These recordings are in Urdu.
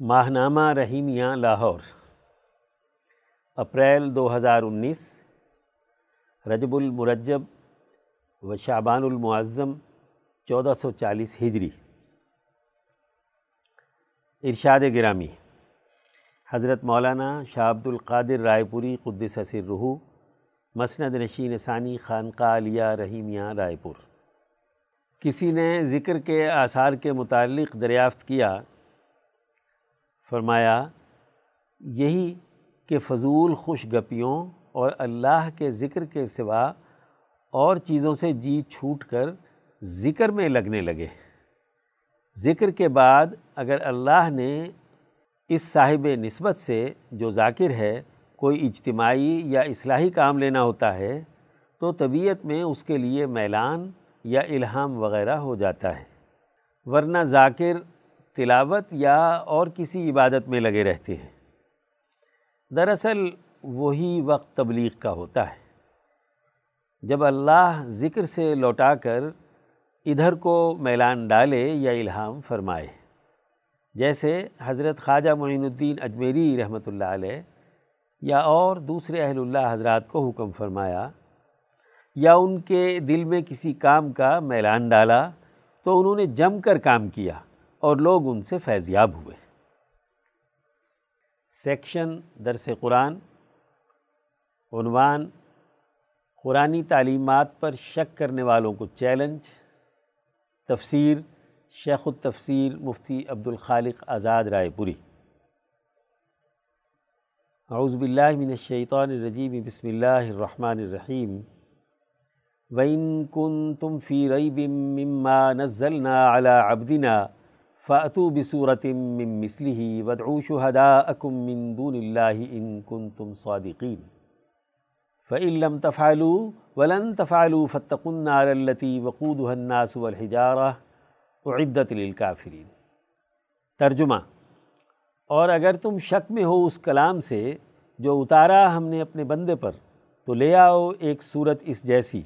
ماہنامہ رحیمیہ لاہور، اپریل دو ہزار انیس، رجب المرجب و شعبان المعظم، چودہ سو چالیس ہجری۔ ارشاد گرامی، حضرت مولانا شاہ عبد القادر رائے پوری قدس سر رحو، مسند نشین ثانی خانقاہ علیہ رحیمیہ رائے پور۔ کسی نے ذکر کے آثار کے متعلق دریافت کیا فرمایا، یہی کہ فضول خوش گپیوں اور اللہ کے ذکر کے سوا اور چیزوں سے جی چھوٹ کر ذکر میں لگنے لگے۔ ذکر کے بعد اگر اللہ نے اس صاحب نسبت سے جو ذاکر ہے کوئی اجتماعی یا اصلاحی کام لینا ہوتا ہے، تو طبیعت میں اس کے لیے میلان یا الہام وغیرہ ہو جاتا ہے۔ ورنہ ذاکر تلاوت یا اور کسی عبادت میں لگے رہتے ہیں۔ دراصل وہی وقت تبلیغ کا ہوتا ہے۔ جب اللہ ذکر سے لوٹا کر ادھر کو میلان ڈالے یا الہام فرمائے۔ جیسے حضرت خواجہ معین الدین اجمیری رحمۃ اللہ علیہ یا اور دوسرے اہل اللہ حضرات کو حکم فرمایا، یا ان کے دل میں کسی کام کا میلان ڈالا تو انہوں نے جم کر کام کیا۔ اور لوگ ان سے فیضیاب ہوئے۔ سیکشن درس قرآن، عنوان، قرآنی تعلیمات پر شک کرنے والوں کو چیلنج۔ تفسیر، شیخ التفسیر مفتی عبد الخالق آزاد رائے پوری۔ اعوذ باللہ من الشیطان الرجیم، بسم اللہ الرحمن الرحیم۔ وَإِن كُنتُمْ فِي رَيْبٍ مِّمَّا نَزَّلْنَا عَلَى عَبْدِنَا فَأْتُوا بِسُورَةٍ مِّن مِّثْلِهِ وَادْعُوا شُهَدَاءَكُم مِّن دُونِ اللَّهِ إِن كُنتُمْ صَادِقِينَ. فَإِن لَّمْ تَفْعَلُوا وَلَن تَفْعَلُوا فَاتَّقُوا النَّارَ الَّتِي وَقُودُهَا النَّاسُ وَالْحِجَارَةُ أُعِدَّتْ لِلْكَافِرِينَ. ترجمہ اور اگر تم شک میں ہو اس کلام سے جو اتارا ہم نے اپنے بندے پر، تو لے آؤ ایک صورت اس جیسی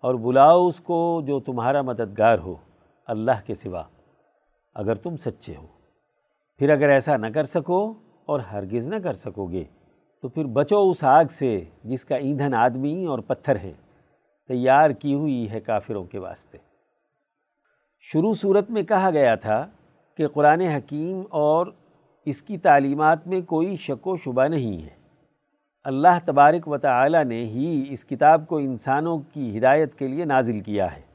اور بلاؤ اس کو جو تمہارا مددگار ہو، اللہ کے سوا۔ اگر تم سچے ہو۔ پھر اگر ایسا نہ کر سکو اور ہرگز نہ کر سکو گے، تو پھر بچو اس آگ سے جس کا ایندھن آدمی اور پتھر ہے تیار کی ہوئی ہے کافروں کے واسطے۔ شروع صورت میں کہا گیا تھا کہ قرآن حکیم اور اس کی تعلیمات میں کوئی شک و شبہ نہیں ہے۔ اللہ تبارک و تعالی نے ہی اس کتاب کو انسانوں کی ہدایت کے لیے نازل کیا ہے۔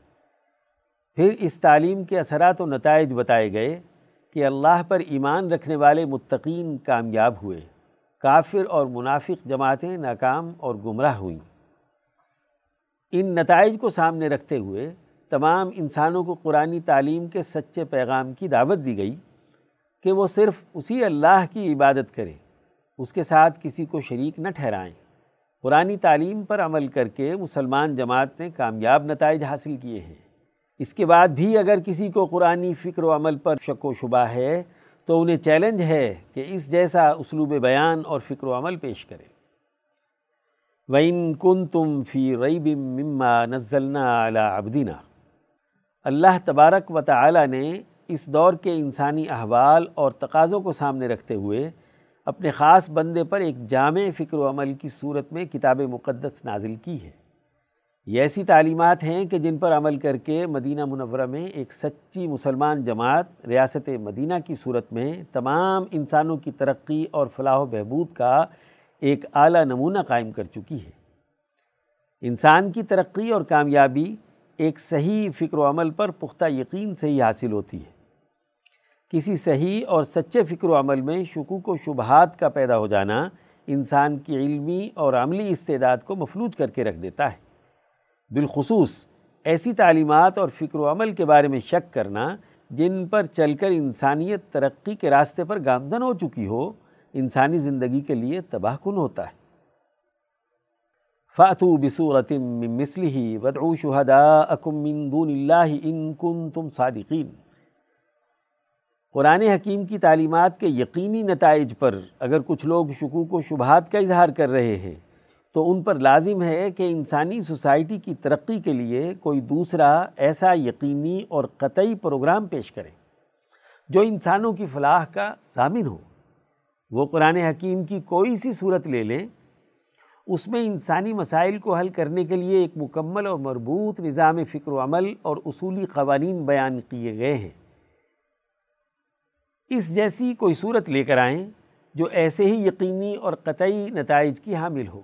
پھر اس تعلیم کے اثرات و نتائج بتائے گئے کہ اللہ پر ایمان رکھنے والے متقین کامیاب ہوئے۔ کافر اور منافق جماعتیں ناکام اور گمراہ ہوئیں۔ ان نتائج کو سامنے رکھتے ہوئے تمام انسانوں کو قرآن تعلیم کے سچے پیغام کی دعوت دی گئی کہ وہ صرف اسی اللہ کی عبادت کریں، اس کے ساتھ کسی کو شریک نہ ٹھہرائیں۔ قرآن تعلیم پر عمل کر کے مسلمان جماعت نے کامیاب نتائج حاصل کیے ہیں۔ اس کے بعد بھی اگر کسی کو قرآن فکر و عمل پر شک و شبہ ہے، تو انہیں چیلنج ہے کہ اس جیسا اسلوب بیان اور فکر و عمل پیش کرے وَإِن كُنتُمْ فِي رَيْبٍ مِّمَّا نَزَّلْنَا عَلَىٰ عَبْدِنَا۔ اللہ تبارک و تعالی نے اس دور کے انسانی احوال اور تقاضوں کو سامنے رکھتے ہوئے اپنے خاص بندے پر ایک جامع فکر و عمل کی صورت میں کتاب مقدس نازل کی ہے۔ یہ ایسی تعلیمات ہیں کہ جن پر عمل کر کے مدینہ منورہ میں ایک سچی مسلمان جماعت ریاست مدینہ کی صورت میں تمام انسانوں کی ترقی اور فلاح و بہبود کا ایک اعلیٰ نمونہ قائم کر چکی ہے۔ انسان کی ترقی اور کامیابی ایک صحیح فکر و عمل پر پختہ یقین سے ہی حاصل ہوتی ہے۔ کسی صحیح اور سچے فکر و عمل میں شکوک و شبہات کا پیدا ہو جانا انسان کی علمی اور عملی استعداد کو مفلوج کر کے رکھ دیتا ہے۔ بالخصوص ایسی تعلیمات اور فکر و عمل کے بارے میں شک کرنا جن پر چل کر انسانیت ترقی کے راستے پر گامزن ہو چکی ہو، انسانی زندگی کے لیے تباہ کن ہوتا ہے۔ فاتو بصورت من مثله ودعو شهداءكم من دون اللہ ان کنتم صادقین۔ قرآن حکیم کی تعلیمات کے یقینی نتائج پر اگر کچھ لوگ شکوک و شبہات کا اظہار کر رہے ہیں تو ان پر لازم ہے کہ انسانی سوسائٹی کی ترقی کے لیے کوئی دوسرا ایسا یقینی اور قطعی پروگرام پیش کرے جو انسانوں کی فلاح کا ضامن ہو۔ وہ قرآن حکیم کی کوئی سی صورت لے لیں۔ اس میں انسانی مسائل کو حل کرنے کے لیے ایک مکمل اور مربوط نظام فکر و عمل اور اصولی قوانین بیان کیے گئے ہیں۔ اس جیسی کوئی صورت لے کر آئیں جو ایسے ہی یقینی اور قطعی نتائج کی حامل ہو۔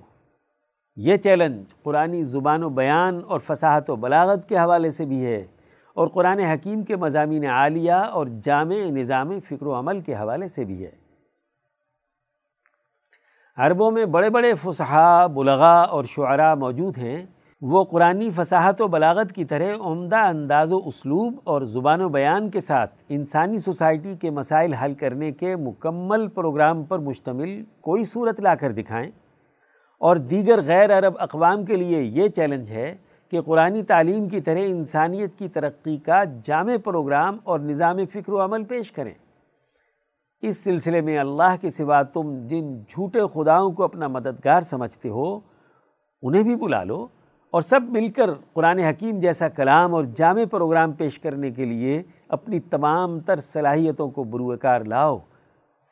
یہ چیلنج قرآن زبان و بیان اور فصاحت و بلاغت کے حوالے سے بھی ہے اور قرآن حکیم کے مضامین عالیہ اور جامع نظام فکر و عمل کے حوالے سے بھی ہے۔ عربوں میں بڑے بڑے فصحا بلغا اور شعراء موجود ہیں۔ وہ قرآنی فصاحت و بلاغت کی طرح عمدہ انداز و اسلوب اور زبان و بیان کے ساتھ انسانی سوسائٹی کے مسائل حل کرنے کے مکمل پروگرام پر مشتمل کوئی صورت لا کر دکھائیں۔ اور دیگر غیر عرب اقوام کے لیے یہ چیلنج ہے کہ قرآنی تعلیم کی طرح انسانیت کی ترقی کا جامع پروگرام اور نظام فکر و عمل پیش کریں۔ اس سلسلے میں اللہ کے سوا تم جن جھوٹے خداؤں کو اپنا مددگار سمجھتے ہو، انہیں بھی بلا لو اور سب مل کر قرآن حکیم جیسا کلام اور جامع پروگرام پیش کرنے کے لیے اپنی تمام تر صلاحیتوں کو بروکار لاؤ۔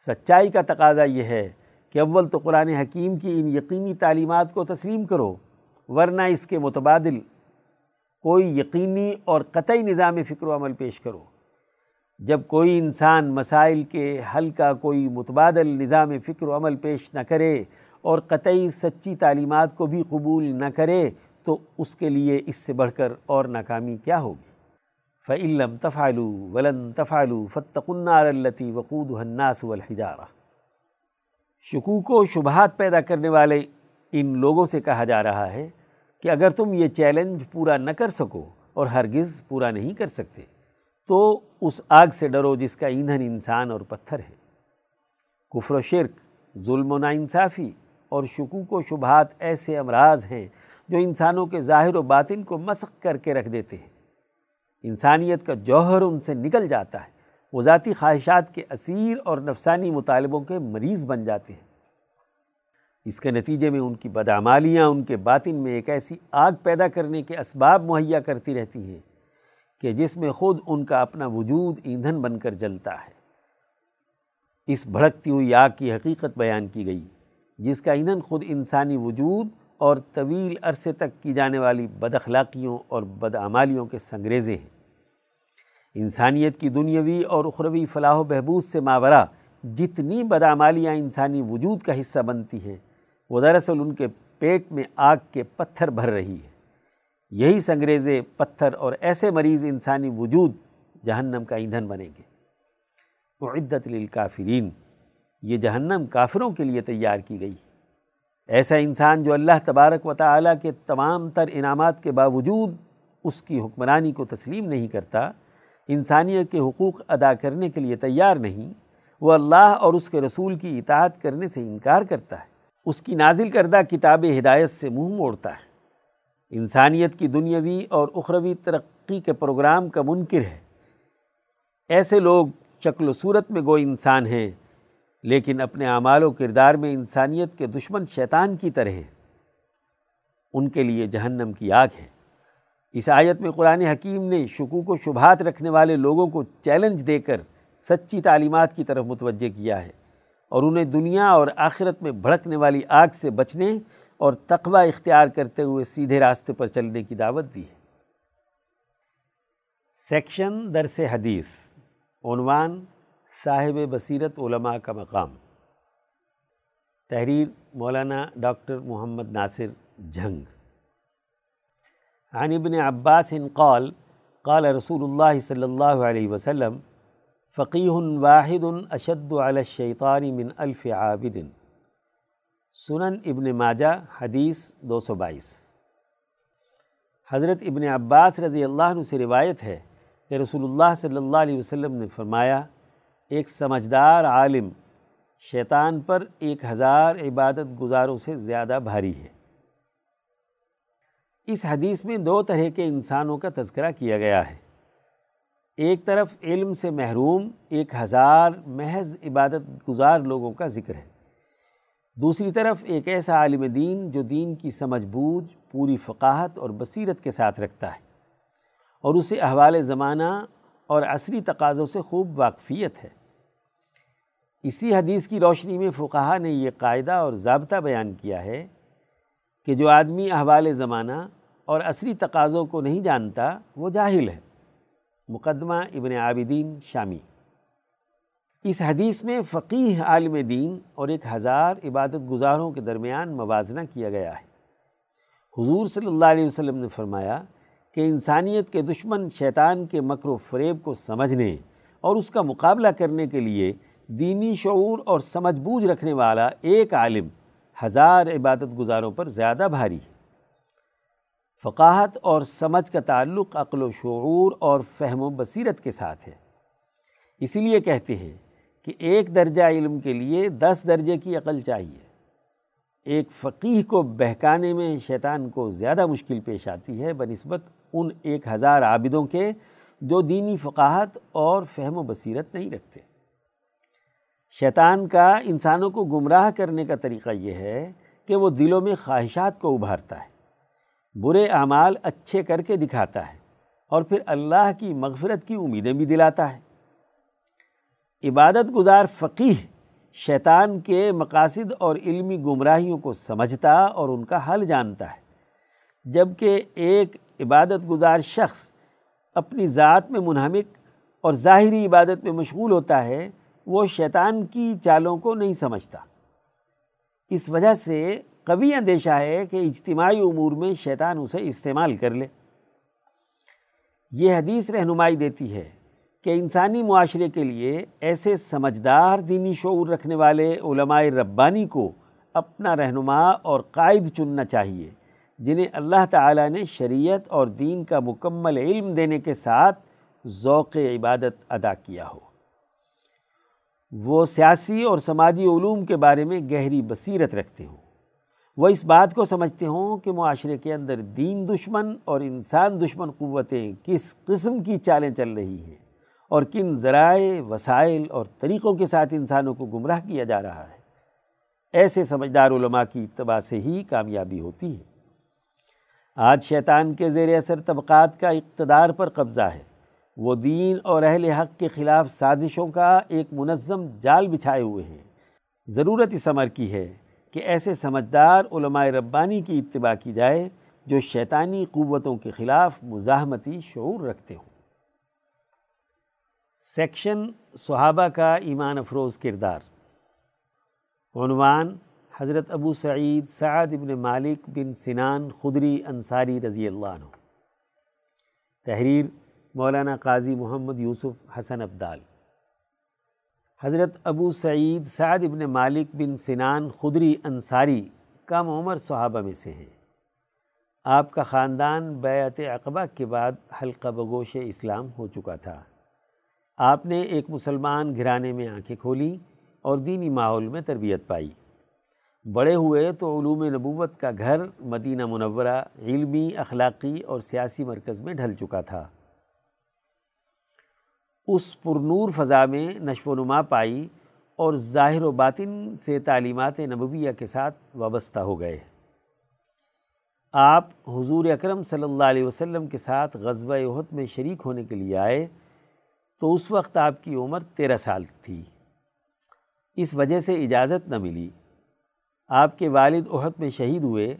سچائی کا تقاضا یہ ہے کہ اول تو قرآن حکیم کی ان یقینی تعلیمات کو تسلیم کرو، ورنہ اس کے متبادل کوئی یقینی اور قطعی نظام فکر و عمل پیش کرو۔ جب کوئی انسان مسائل کے حل کا کوئی متبادل نظام فکر و عمل پیش نہ کرے اور قطعی سچی تعلیمات کو بھی قبول نہ کرے، تو اس کے لیے اس سے بڑھ کر اور ناکامی کیا ہوگی؟ فعلم تفالو ولن تفالو فتقنار التی وقود الناس والحجارہ شکوک و شبہات پیدا کرنے والے ان لوگوں سے کہا جا رہا ہے کہ اگر تم یہ چیلنج پورا نہ کر سکو اور ہرگز پورا نہیں کر سکتے، تو اس آگ سے ڈرو جس کا ایندھن انسان اور پتھر ہے۔ کفر و شرک، ظلم و ناانصافی اور شکوک و شبہات ایسے امراض ہیں جو انسانوں کے ظاہر و باطن کو مسق کر کے رکھ دیتے ہیں۔ انسانیت کا جوہر ان سے نکل جاتا ہے۔ وہ ذاتی خواہشات کے اسیر اور نفسانی مطالبوں کے مریض بن جاتے ہیں۔ اس کے نتیجے میں ان کی بدعمالیاں، ان کے باطن میں ایک ایسی آگ پیدا کرنے کے اسباب مہیا کرتی رہتی ہیں کہ جس میں خود ان کا اپنا وجود ایندھن بن کر جلتا ہے۔ اس بھڑکتی ہوئی آگ کی حقیقت بیان کی گئی، جس کا ایندھن خود انسانی وجود اور طویل عرصے تک کی جانے والی بد اخلاقیوں اور بدعمالیوں کے سنگریزے ہیں۔ انسانیت کی دنیاوی اور اخروی فلاح و بہبود سے ماورہ جتنی بدعمالیاں انسانی وجود کا حصہ بنتی ہیں، وہ دراصل ان کے پیٹ میں آگ کے پتھر بھر رہی ہے یہی سنگریزے پتھر اور ایسے مریض انسانی وجود جہنم کا ایندھن بنیں گے۔ معدت للکافرین، یہ جہنم کافروں کے لیے تیار کی گئی ایسا انسان جو اللہ تبارک و تعالیٰ کے تمام تر انعامات کے باوجود اس کی حکمرانی کو تسلیم نہیں کرتا انسانیت کے حقوق ادا کرنے کے لیے تیار نہیں، وہ اللہ اور اس کے رسول کی اطاعت کرنے سے انکار کرتا ہے۔ اس کی نازل کردہ کتاب ہدایت سے منہ موڑتا ہے۔ انسانیت کی دنیاوی اور اخروی ترقی کے پروگرام کا منکر ہے۔ ایسے لوگ شکل و صورت میں گوئی انسان ہیں، لیکن اپنے اعمال و کردار میں انسانیت کے دشمن شیطان کی طرح ہیں۔ ان کے لیے جہنم کی آگ ہے۔ اس آیت میں قرآن حکیم نے شکوک و شبہات رکھنے والے لوگوں کو چیلنج دے کر سچی تعلیمات کی طرف متوجہ کیا ہے اور انہیں دنیا اور آخرت میں بھڑکنے والی آگ سے بچنے اور تقوی اختیار کرتے ہوئے سیدھے راستے پر چلنے کی دعوت دی ہے۔ سیکشن درس حدیث، عنوان صاحب بصیرت علماء کا مقام۔ تحریر مولانا ڈاکٹر محمد ناصر جھنگ۔ عن ابن عباس قال قال رسول اللہ صلی اللہ علیہ وسلم فقیح واحد اشد علی الشیطان من الف عابد. سنن ابن ماجہ، حدیث دو سو بائیس۔ حضرت ابن عباس رضی اللہ عنہ سے روایت ہے کہ رسول اللہ صلی اللہ علیہ وسلم نے فرمایا، ایک سمجھدار عالم شیطان پر ایک ہزار عبادت گزاروں سے زیادہ بھاری ہے۔ اس حدیث میں دو طرح کے انسانوں کا تذکرہ کیا گیا ہے۔ ایک طرف علم سے محروم، ایک ہزار محض عبادت گزار لوگوں کا ذکر ہے۔ دوسری طرف ایک ایسا عالم دین جو دین کی سمجھ بوجھ، پوری فقاہت اور بصیرت کے ساتھ رکھتا ہے۔ اور اسے احوال زمانہ اور عصری تقاضوں سے خوب واقفیت ہے۔ اسی حدیث کی روشنی میں فقہا نے یہ قاعدہ اور ضابطہ بیان کیا ہے کہ جو آدمی احوال زمانہ اور عصری تقاضوں کو نہیں جانتا، وہ جاہل ہے۔ مقدمہ ابن عابدین شامی۔ اس حدیث میں فقیح عالم دین اور ایک ہزار عبادت گزاروں کے درمیان موازنہ کیا گیا ہے۔ حضور صلی اللہ علیہ وسلم نے فرمایا کہ انسانیت کے دشمن شیطان کے مکر و فریب کو سمجھنے اور اس کا مقابلہ کرنے کے لیے دینی شعور اور سمجھ بوجھ رکھنے والا ایک عالم ہزار عبادت گزاروں پر زیادہ بھاری ہے۔ فقاہت اور سمجھ کا تعلق عقل و شعور اور فہم و بصیرت کے ساتھ ہے۔ اسی لیے کہتے ہیں کہ ایک درجہ علم کے لیے دس درجے کی عقل چاہیے۔ ایک فقیح کو بہکانے میں شیطان کو زیادہ مشکل پیش آتی ہے، بنسبت ان ایک ہزار عابدوں کے جو دینی فقاہت اور فہم و بصیرت نہیں رکھتے۔ شیطان کا انسانوں کو گمراہ کرنے کا طریقہ یہ ہے کہ وہ دلوں میں خواہشات کو ابھارتا ہے۔ برے اعمال اچھے کر کے دکھاتا ہے اور پھر اللہ کی مغفرت کی امیدیں بھی دلاتا ہے۔ عبادت گزار فقیح شیطان کے مقاصد اور علمی گمراہیوں کو سمجھتا اور ان کا حل جانتا ہے، جبکہ ایک عبادت گزار شخص اپنی ذات میں منہمک اور ظاہری عبادت میں مشغول ہوتا ہے، وہ شیطان کی چالوں کو نہیں سمجھتا۔ اس وجہ سے کبھی اندیشہ ہے کہ اجتماعی امور میں شیطان اسے استعمال کر لے۔ یہ حدیث رہنمائی دیتی ہے کہ انسانی معاشرے کے لیے ایسے سمجھدار دینی شعور رکھنے والے علماء ربانی کو اپنا رہنما اور قائد چننا چاہیے، جنہیں اللہ تعالیٰ نے شریعت اور دین کا مکمل علم دینے کے ساتھ ذوق عبادت ادا کیا ہو۔ وہ سیاسی اور سماجی علوم کے بارے میں گہری بصیرت رکھتے ہوں۔ وہ اس بات کو سمجھتے ہوں کہ معاشرے کے اندر دین دشمن اور انسان دشمن قوتیں کس قسم کی چالیں چل رہی ہیں اور کن ذرائع، وسائل اور طریقوں کے ساتھ انسانوں کو گمراہ کیا جا رہا ہے۔ ایسے سمجھدار علماء کی اتباع سے ہی کامیابی ہوتی ہے۔ آج شیطان کے زیر اثر طبقات کا اقتدار پر قبضہ ہے۔ وہ دین اور اہل حق کے خلاف سازشوں کا ایک منظم جال بچھائے ہوئے ہیں۔ ضرورت اس عمر کی ہے کہ ایسے سمجھدار علماء ربانی کی اتباع کی جائے جو شیطانی قوتوں کے خلاف مزاحمتی شعور رکھتے ہوں۔ سیکشن صحابہ کا ایمان افروز کردار۔ عنوان حضرت ابو سعید سعد ابن مالک بن سنان خدری انصاری رضی اللہ عنہ۔ تحریر مولانا قاضی محمد یوسف حسن عبدال حضرت ابو سعید سعد ابن مالک بن سنان خدری انصاری کم عمر صحابہ میں سے ہیں۔ آپ کا خاندان بیعت عقبہ کے بعد حلقہ بگوش اسلام ہو چکا تھا۔ آپ نے ایک مسلمان گھرانے میں آنکھیں کھولی اور دینی ماحول میں تربیت پائی۔ بڑے ہوئے تو علوم نبوت کا گھر مدینہ منورہ علمی، اخلاقی اور سیاسی مرکز میں ڈھل چکا تھا۔ اس پرنور فضا میں نشو و نما پائی اور ظاہر و باطن سے تعلیمات نبویہ کے ساتھ وابستہ ہو گئے۔ آپ حضور اکرم صلی اللہ علیہ وسلم کے ساتھ غزوہ احد میں شریک ہونے کے لیے آئے تو اس وقت آپ کی عمر تیرہ سال تھی۔ اس وجہ سے اجازت نہ ملی۔ آپ کے والد احد میں شہید ہوئے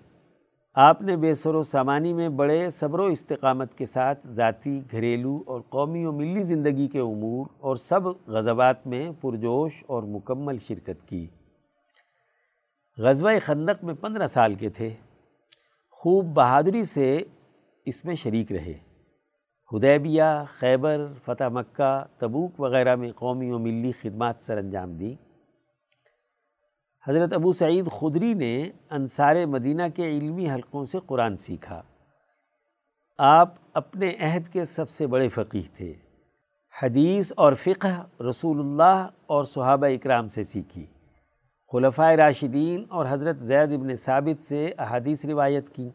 آپ نے بے سر و سامانی میں بڑے صبر و استقامت کے ساتھ ذاتی، گھریلو اور قومی و ملی زندگی کے امور اور سب غزوات میں پرجوش اور مکمل شرکت کی۔ غزوہ خندق میں پندرہ سال کے تھے۔ خوب بہادری سے اس میں شریک رہے۔ ہدیبیہ، خیبر، فتح مکہ، تبوک وغیرہ میں قومی و ملی خدمات سر انجام دیں۔ حضرت ابو سعید خدری نے انصار مدینہ کے علمی حلقوں سے قرآن سیکھا۔ آپ اپنے عہد کے سب سے بڑے فقیح تھے۔ حدیث اور فقہ رسول اللہ اور صحابہ اکرام سے سیکھی۔ خلفۂ راشدین اور حضرت زید ابن ثابت سے احادیث روایت کی۔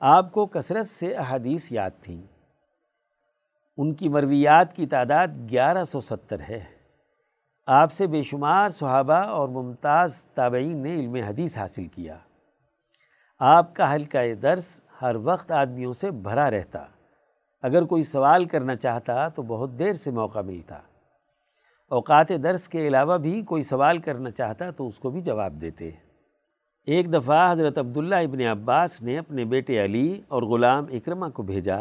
آپ کو کثرت سے احادیث یاد تھیں۔ ان کی مرویات کی تعداد گیارہ سو ستر ہے۔ آپ سے بے شمار صحابہ اور ممتاز تابعین نے علم حدیث حاصل کیا۔ آپ کا حلقہ درس ہر وقت آدمیوں سے بھرا رہتا۔ اگر کوئی سوال کرنا چاہتا تو بہت دیر سے موقع ملتا۔ اوقات درس کے علاوہ بھی کوئی سوال کرنا چاہتا تو اس کو بھی جواب دیتے۔ ایک دفعہ حضرت عبداللہ ابن عباس نے اپنے بیٹے علی اور غلام اکرمہ کو بھیجا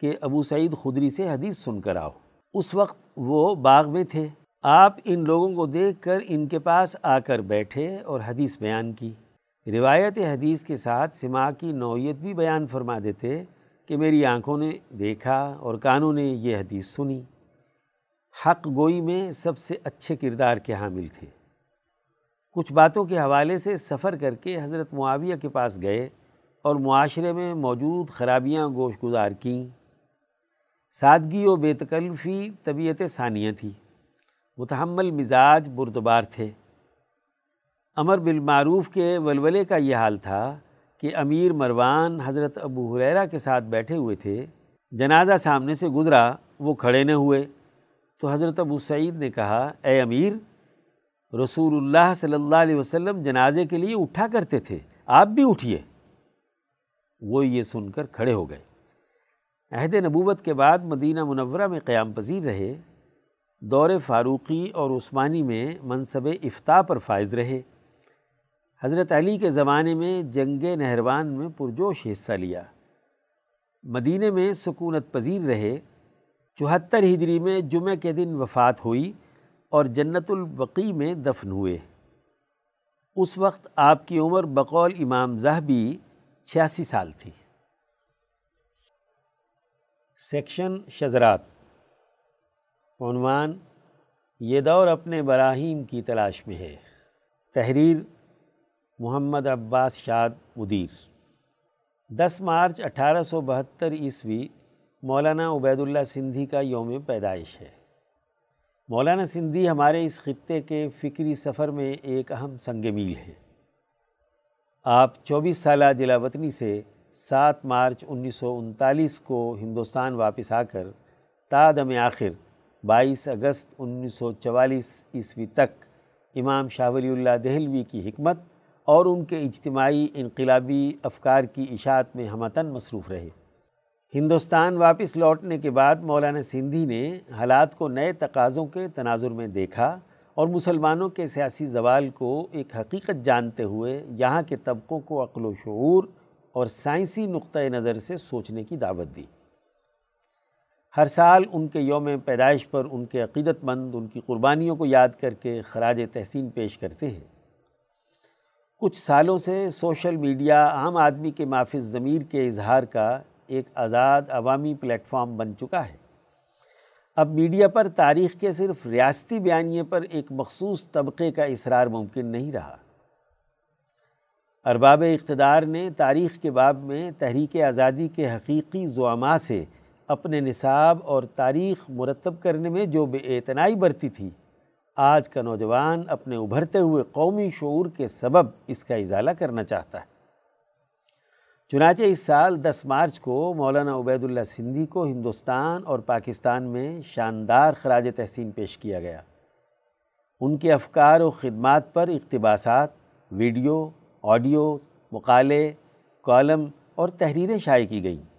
کہ ابو سعید خدری سے حدیث سن کر آؤ۔ اس وقت وہ باغ میں تھے۔ آپ ان لوگوں کو دیکھ کر ان کے پاس آ کر بیٹھے اور حدیث بیان کی۔ روایت حدیث کے ساتھ سما کی نوعیت بھی بیان فرما دیتے کہ میری آنکھوں نے دیکھا اور کانوں نے یہ حدیث سنی۔ حق گوئی میں سب سے اچھے کردار کے حامل تھے۔ کچھ باتوں کے حوالے سے سفر کر کے حضرت معاویہ کے پاس گئے اور معاشرے میں موجود خرابیاں گوش گزار کیں۔ سادگی و بے تکلفی طبیعت ثانیہ تھی۔ متحمل مزاج بردبار تھے۔ امر بالمعروف کے ولولے کا یہ حال تھا کہ امیر مروان حضرت ابو حریرہ کے ساتھ بیٹھے ہوئے تھے۔ جنازہ سامنے سے گزرا، وہ کھڑے نہ ہوئے۔ تو حضرت ابو سعید نے کہا، اے امیر، رسول اللہ صلی اللہ علیہ وسلم جنازے کے لیے اٹھا کرتے تھے، آپ بھی اٹھیے۔ وہ یہ سن کر کھڑے ہو گئے۔ عہد نبوت کے بعد مدینہ منورہ میں قیام پذیر رہے۔ دور فاروقی اور عثمانی میں منصب افتاح پر فائز رہے۔ حضرت علی کے زمانے میں جنگ نہروان میں پرجوش حصہ لیا۔ مدینہ میں سکونت پذیر رہے۔ چوہتر ہجری میں جمعہ کے دن وفات ہوئی اور جنت البقی میں دفن ہوئے۔ اس وقت آپ کی عمر بقول امام زہبی چھیاسی سال تھی۔ سیکشن شزرات عنوان، یہ دور اپنے براہیم کی تلاش میں ہے۔ تحریر، محمد عباس شاد مدیر۔ دس مارچ اٹھارہ سو بہتر عیسوی مولانا عبید اللہ سندھی کا یوم پیدائش ہے۔ مولانا سندھی ہمارے اس خطے کے فکری سفر میں ایک اہم سنگ میل ہے آپ چوبیس سالہ جلا وطنی سے سات مارچ انیس سو انتالیس کو ہندوستان واپس آ کر تادم آخر بائیس اگست انیس سو چوالیس عیسوی تک امام شاہ ولی اللہ دہلوی کی حکمت اور ان کے اجتماعی انقلابی افکار کی اشاعت میں ہمتن مصروف رہے۔ ہندوستان واپس لوٹنے کے بعد مولانا سندھی نے حالات کو نئے تقاضوں کے تناظر میں دیکھا اور مسلمانوں کے سیاسی زوال کو ایک حقیقت جانتے ہوئے یہاں کے طبقوں کو عقل و شعور اور سائنسی نقطۂ نظر سے سوچنے کی دعوت دی۔ ہر سال ان کے یوم پیدائش پر ان کے عقیدت مند، ان کی قربانیوں کو یاد کر کے خراج تحسین پیش کرتے ہیں۔ کچھ سالوں سے سوشل میڈیا عام آدمی کے معافظ ضمیر کے اظہار کا ایک آزاد عوامی پلیٹ فارم بن چکا ہے۔ اب میڈیا پر تاریخ کے صرف ریاستی بیانیے پر ایک مخصوص طبقے کا اصرار ممکن نہیں رہا۔ ارباب اقتدار نے تاریخ کے باب میں تحریک آزادی کے حقیقی زعماء سے اپنے نصاب اور تاریخ مرتب کرنے میں جو بے اعتنائی برتی تھی۔ آج کا نوجوان اپنے ابھرتے ہوئے قومی شعور کے سبب اس کا ازالہ کرنا چاہتا ہے۔ چنانچہ اس سال دس مارچ کو مولانا عبید اللہ سندھی کو ہندوستان اور پاکستان میں شاندار خراج تحسین پیش کیا گیا۔ ان کے افکار و خدمات پر اقتباسات، ویڈیو، آڈیو، مقالے، کالم اور تحریریں شائع کی گئیں۔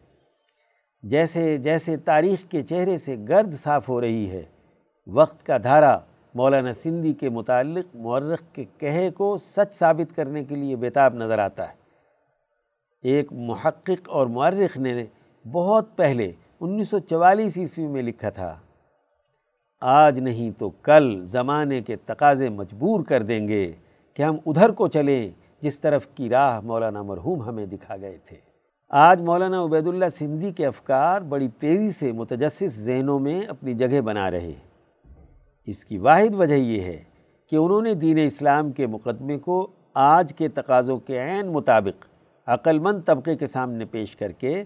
جیسے جیسے تاریخ کے چہرے سے گرد صاف ہو رہی ہے، وقت کا دھارا مولانا سندھی کے متعلق مورخ کے کہے کو سچ ثابت کرنے کے لیے بیتاب نظر آتا ہے۔ ایک محقق اور مورخ نے بہت پہلے انیس سو چوالیس عیسوی میں لکھا تھا، آج نہیں تو کل زمانے کے تقاضے مجبور کر دیں گے کہ ہم ادھر کو چلیں جس طرف کی راہ مولانا مرحوم ہمیں دکھا گئے تھے۔ آج مولانا عبید اللہ سندھی کے افکار بڑی تیزی سے متجسس ذہنوں میں اپنی جگہ بنا رہے ہیں۔ اس کی واحد وجہ یہ ہے کہ انہوں نے دین اسلام کے مقدمے کو آج کے تقاضوں کے عین مطابق عقل مند طبقے کے سامنے پیش کر کے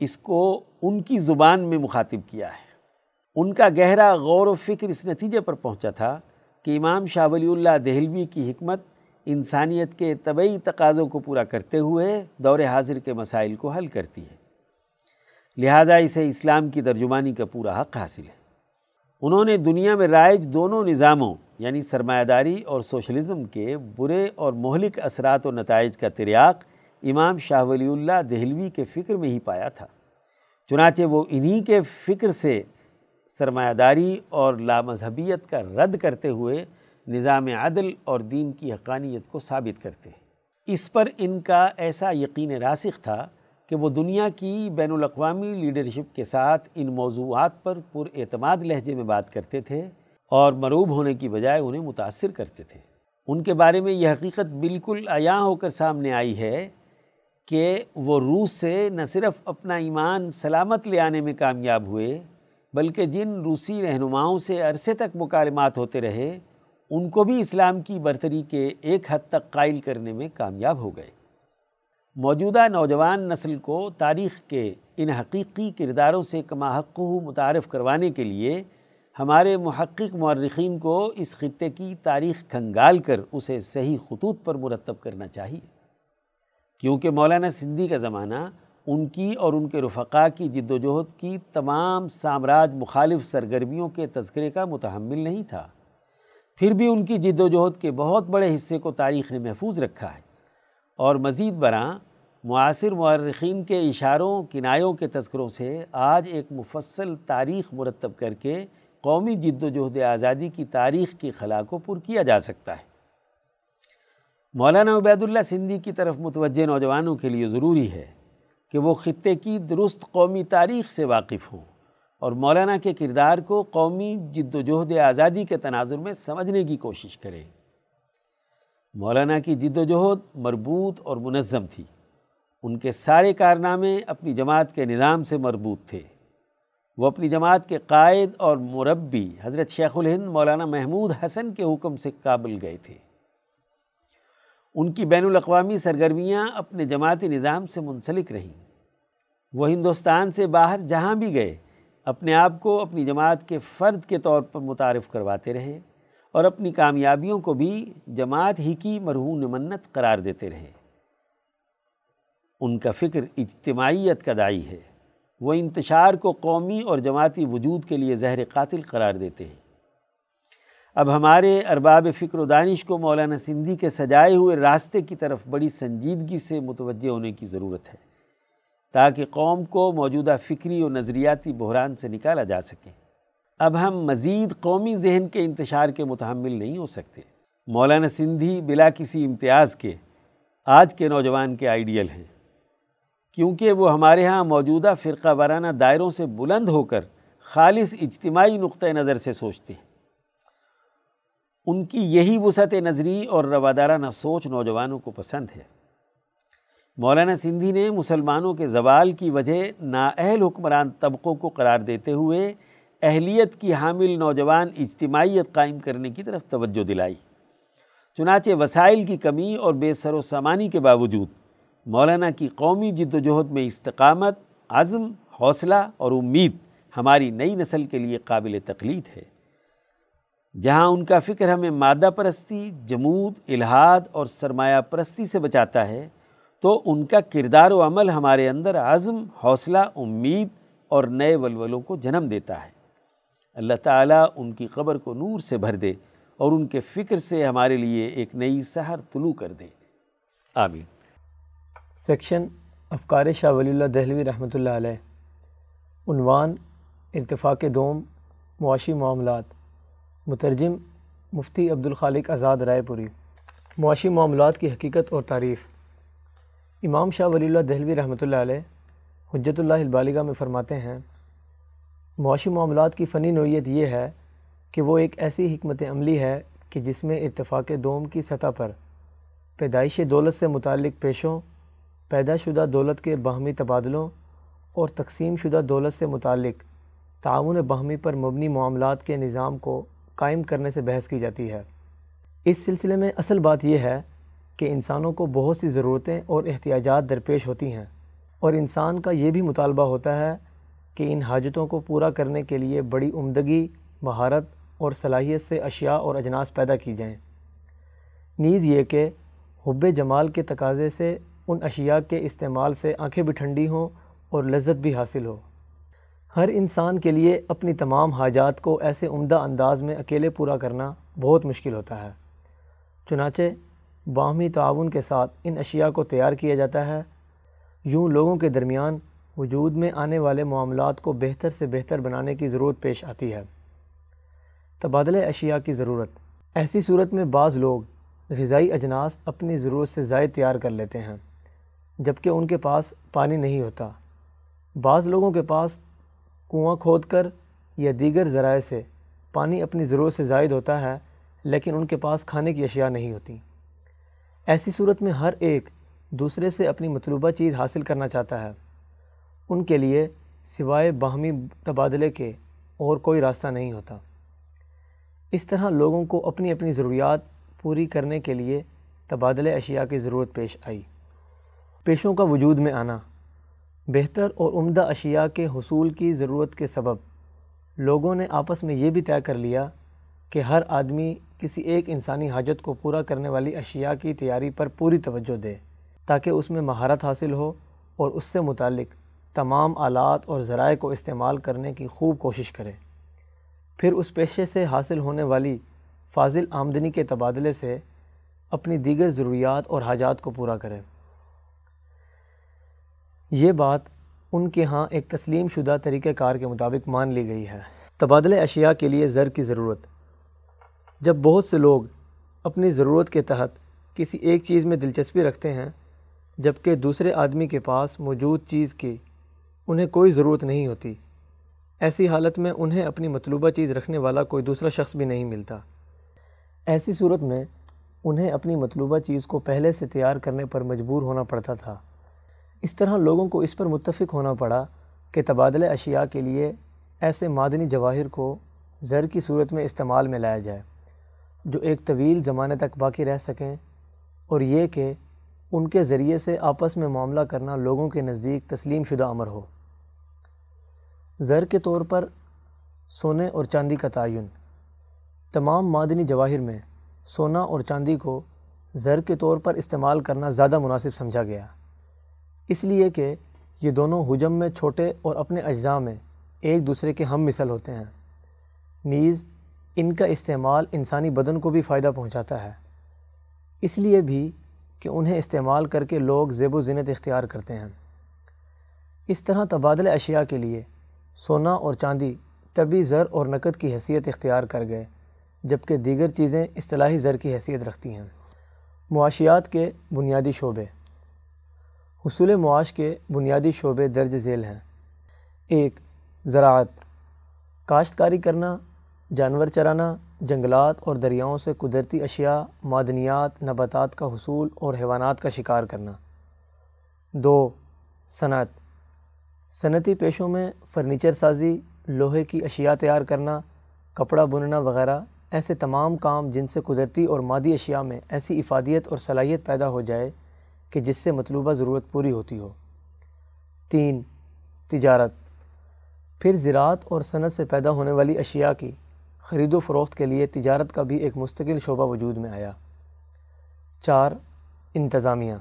اس کو ان کی زبان میں مخاطب کیا ہے۔ ان کا گہرا غور و فکر اس نتیجے پر پہنچا تھا کہ امام شاہ ولی اللہ دہلوی کی حکمت انسانیت کے طبعی تقاضوں کو پورا کرتے ہوئے دور حاضر کے مسائل کو حل کرتی ہے۔ لہٰذا اسے اسلام کی ترجمانی کا پورا حق حاصل ہے۔ انہوں نے دنیا میں رائج دونوں نظاموں یعنی سرمایہ داری اور سوشلزم کے برے اور مہلک اثرات و نتائج کا تریاق امام شاہ ولی اللہ دہلوی کے فکر میں ہی پایا تھا۔ چنانچہ وہ انہی کے فکر سے سرمایہ داری اور لامذہبیت کا رد کرتے ہوئے نظام عدل اور دین کی حقانیت کو ثابت کرتے ہیں۔ اس پر ان کا ایسا یقین راسخ تھا کہ وہ دنیا کی بین الاقوامی لیڈرشپ کے ساتھ ان موضوعات پر پر اعتماد لہجے میں بات کرتے تھے اور مروب ہونے کی بجائے انہیں متاثر کرتے تھے۔ ان کے بارے میں یہ حقیقت بالکل عیاں ہو کر سامنے آئی ہے کہ وہ روس سے نہ صرف اپنا ایمان سلامت لے آنے میں کامیاب ہوئے، بلکہ جن روسی رہنماؤں سے عرصے تک مکالمات ہوتے رہے ان کو بھی اسلام کی برتری کے ایک حد تک قائل کرنے میں کامیاب ہو گئے۔ موجودہ نوجوان نسل کو تاریخ کے ان حقیقی کرداروں سے کما حق متعارف کروانے کے لیے ہمارے محقق مورخین کو اس خطے کی تاریخ کھنگال کر اسے صحیح خطوط پر مرتب کرنا چاہیے۔ کیونکہ مولانا سندھی کا زمانہ ان کی اور ان کے رفقا کی جد و جہد کی تمام سامراج مخالف سرگرمیوں کے تذکرے کا متحمل نہیں تھا۔ پھر بھی ان کی جد و جہد کے بہت بڑے حصے کو تاریخ نے محفوظ رکھا ہے۔ اور مزید برآں معاصر مورخین کے اشاروں، کنایوں کے تذکروں سے آج ایک مفصل تاریخ مرتب کر کے قومی جد و جہد آزادی کی تاریخ کی خلا کو پر کیا جا سکتا ہے۔ مولانا عبید اللہ سندھی کی طرف متوجہ نوجوانوں کے لیے ضروری ہے کہ وہ خطے کی درست قومی تاریخ سے واقف ہوں۔ اور مولانا کے کردار کو قومی جد و جہد آزادی کے تناظر میں سمجھنے کی کوشش کریں مولانا کی جد و جہد مربوط اور منظم تھی۔ ان کے سارے کارنامے اپنی جماعت کے نظام سے مربوط تھے۔ وہ اپنی جماعت کے قائد اور مربی حضرت شیخ الہند مولانا محمود حسن کے حکم سے قابل گئے تھے۔ ان کی بین الاقوامی سرگرمیاں اپنے جماعتی نظام سے منسلک رہیں۔ وہ ہندوستان سے باہر جہاں بھی گئے اپنے آپ کو اپنی جماعت کے فرد کے طور پر متعارف کرواتے رہے اور اپنی کامیابیوں کو بھی جماعت ہی کی مرہون منت قرار دیتے رہے۔ ان کا فکر اجتماعیت کا دائی ہے۔ وہ انتشار کو قومی اور جماعتی وجود کے لیے زہر قاتل قرار دیتے ہیں۔ اب ہمارے ارباب فکر و دانش کو مولانا سندھی کے سجائے ہوئے راستے کی طرف بڑی سنجیدگی سے متوجہ ہونے کی ضرورت ہے۔ تاکہ قوم کو موجودہ فکری و نظریاتی بحران سے نکالا جا سکے۔ اب ہم مزید قومی ذہن کے انتشار کے متحمل نہیں ہو سکتے۔ مولانا سندھی بلا کسی امتیاز کے آج کے نوجوان کے آئیڈیل ہیں۔ کیونکہ وہ ہمارے ہاں موجودہ فرقہ وارانہ دائروں سے بلند ہو کر خالص اجتماعی نقطۂ نظر سے سوچتے ہیں۔ ان کی یہی وسعت نظری اور روادارانہ سوچ نوجوانوں کو پسند ہے۔ مولانا سندھی نے مسلمانوں کے زوال کی وجہ نااہل حکمران طبقوں کو قرار دیتے ہوئے اہلیت کی حامل نوجوان اجتماعیت قائم کرنے کی طرف توجہ دلائی۔ چنانچہ وسائل کی کمی اور بے سر و سامانی کے باوجود مولانا کی قومی جد و جہد میں استقامت، عزم، حوصلہ اور امید ہماری نئی نسل کے لیے قابل تقلید ہے۔ جہاں ان کا فکر ہمیں مادہ پرستی، جمود، الہاد اور سرمایہ پرستی سے بچاتا ہے تو ان کا کردار و عمل ہمارے اندر عزم، حوصلہ، امید اور نئے ولولوں کو جنم دیتا ہے۔ اللہ تعالیٰ ان کی قبر کو نور سے بھر دے اور ان کے فکر سے ہمارے لیے ایک نئی سحر طلوع کر دے۔ آمین۔ سیکشن افکار شاہ ولی اللہ دہلوی رحمۃ اللہ علیہ۔ عنوان ارتفاق دوم، معاشی معاملات۔ مترجم مفتی عبدالخالق آزاد رائے پوری۔ معاشی معاملات کی حقیقت اور تعریف۔ امام شاہ ولی اللہ دہلوی رحمۃ اللہ علیہ حجت اللہ البالغہ میں فرماتے ہیں، معاشی معاملات کی فنی نوعیت یہ ہے کہ وہ ایک ایسی حکمت عملی ہے کہ جس میں اتفاق دوم کی سطح پر پیدائش دولت سے متعلق پیشوں پیدا شدہ دولت کے باہمی تبادلوں اور تقسیم شدہ دولت سے متعلق تعاون باہمی پر مبنی معاملات کے نظام کو قائم کرنے سے بحث کی جاتی ہے۔ اس سلسلے میں اصل بات یہ ہے کہ انسانوں کو بہت سی ضرورتیں اور احتیاجات درپیش ہوتی ہیں۔ اور انسان کا یہ بھی مطالبہ ہوتا ہے کہ ان حاجتوں کو پورا کرنے کے لیے بڑی عمدگی، مہارت اور صلاحیت سے اشیاء اور اجناس پیدا کی جائیں۔ نیز یہ کہ حب جمال کے تقاضے سے ان اشیاء کے استعمال سے آنکھیں بھی ٹھنڈی ہوں اور لذت بھی حاصل ہو۔ ہر انسان کے لیے اپنی تمام حاجات کو ایسے عمدہ انداز میں اکیلے پورا کرنا بہت مشکل ہوتا ہے۔ چنانچہ باہمی تعاون کے ساتھ ان اشیاء کو تیار کیا جاتا ہے۔ یوں لوگوں کے درمیان وجود میں آنے والے معاملات کو بہتر سے بہتر بنانے کی ضرورت پیش آتی ہے۔ تبادلہ اشیاء کی ضرورت۔ ایسی صورت میں بعض لوگ غذائی اجناس اپنی ضرورت سے زائد تیار کر لیتے ہیں، جبکہ ان کے پاس پانی نہیں ہوتا۔ بعض لوگوں کے پاس کنواں کھود کر یا دیگر ذرائع سے پانی اپنی ضرورت سے زائد ہوتا ہے، لیکن ان کے پاس کھانے کی اشیاء نہیں ہوتی۔ ایسی صورت میں ہر ایک دوسرے سے اپنی مطلوبہ چیز حاصل کرنا چاہتا ہے۔ ان کے لیے سوائے باہمی تبادلے کے اور کوئی راستہ نہیں ہوتا۔ اس طرح لوگوں کو اپنی اپنی ضروریات پوری کرنے کے لیے تبادلہ اشیاء کی ضرورت پیش آئی۔ پیشوں کا وجود میں آنا، بہتر اور عمدہ اشیاء کے حصول کی ضرورت کے سبب۔ لوگوں نے آپس میں یہ بھی طے کر لیا کہ ہر آدمی کسی ایک انسانی حاجت کو پورا کرنے والی اشیاء کی تیاری پر پوری توجہ دے، تاکہ اس میں مہارت حاصل ہو اور اس سے متعلق تمام آلات اور ذرائع کو استعمال کرنے کی خوب کوشش کرے۔ پھر اس پیشے سے حاصل ہونے والی فاضل آمدنی کے تبادلے سے اپنی دیگر ضروریات اور حاجات کو پورا کرے۔ یہ بات ان کے ہاں ایک تسلیم شدہ طریقہ کار کے مطابق مان لی گئی ہے۔ تبادلہ اشیاء کے لیے زر کی ضرورت۔ جب بہت سے لوگ اپنی ضرورت کے تحت کسی ایک چیز میں دلچسپی رکھتے ہیں، جبکہ دوسرے آدمی کے پاس موجود چیز کی انہیں کوئی ضرورت نہیں ہوتی، ایسی حالت میں انہیں اپنی مطلوبہ چیز رکھنے والا کوئی دوسرا شخص بھی نہیں ملتا۔ ایسی صورت میں انہیں اپنی مطلوبہ چیز کو پہلے سے تیار کرنے پر مجبور ہونا پڑتا تھا۔ اس طرح لوگوں کو اس پر متفق ہونا پڑا کہ تبادلہ اشیاء کے لیے ایسے معدنی جواہر کو زر کی صورت میں استعمال میں لایا جائے۔ جو ایک طویل زمانے تک باقی رہ سکیں، اور یہ کہ ان کے ذریعے سے آپس میں معاملہ کرنا لوگوں کے نزدیک تسلیم شدہ امر ہو۔ زر کے طور پر سونے اور چاندی کا تعین۔ تمام معدنی جواہر میں سونا اور چاندی کو زر کے طور پر استعمال کرنا زیادہ مناسب سمجھا گیا۔ اس لیے کہ یہ دونوں حجم میں چھوٹے اور اپنے اجزاء میں ایک دوسرے کے ہم مثل ہوتے ہیں۔ نیز ان کا استعمال انسانی بدن کو بھی فائدہ پہنچاتا ہے۔ اس لیے بھی کہ انہیں استعمال کر کے لوگ زیب و زینت اختیار کرتے ہیں۔ اس طرح تبادلہ اشیاء کے لیے سونا اور چاندی طبی زر اور نقد کی حیثیت اختیار کر گئے، جبکہ دیگر چیزیں اصطلاحی زر کی حیثیت رکھتی ہیں۔ معاشیات کے بنیادی شعبے۔ حصول معاش کے بنیادی شعبے درج ذیل ہیں۔ ایک، زراعت۔ کاشتکاری کرنا جانور چرانا، جنگلات اور دریاؤں سے قدرتی اشیاء، معدنیات، نباتات کا حصول اور حیوانات کا شکار کرنا۔ دو، صنعت۔ صنعتی پیشوں میں فرنیچر سازی، لوہے کی اشیاء تیار کرنا، کپڑا بننا وغیرہ، ایسے تمام کام جن سے قدرتی اور مادی اشیاء میں ایسی افادیت اور صلاحیت پیدا ہو جائے کہ جس سے مطلوبہ ضرورت پوری ہوتی ہو۔ تین، تجارت۔ پھر زراعت اور صنعت سے پیدا ہونے والی اشیاء کی۔ خرید و فروخت کے لیے تجارت کا بھی ایک مستقل شعبہ وجود میں آیا۔ چار، انتظامیہ۔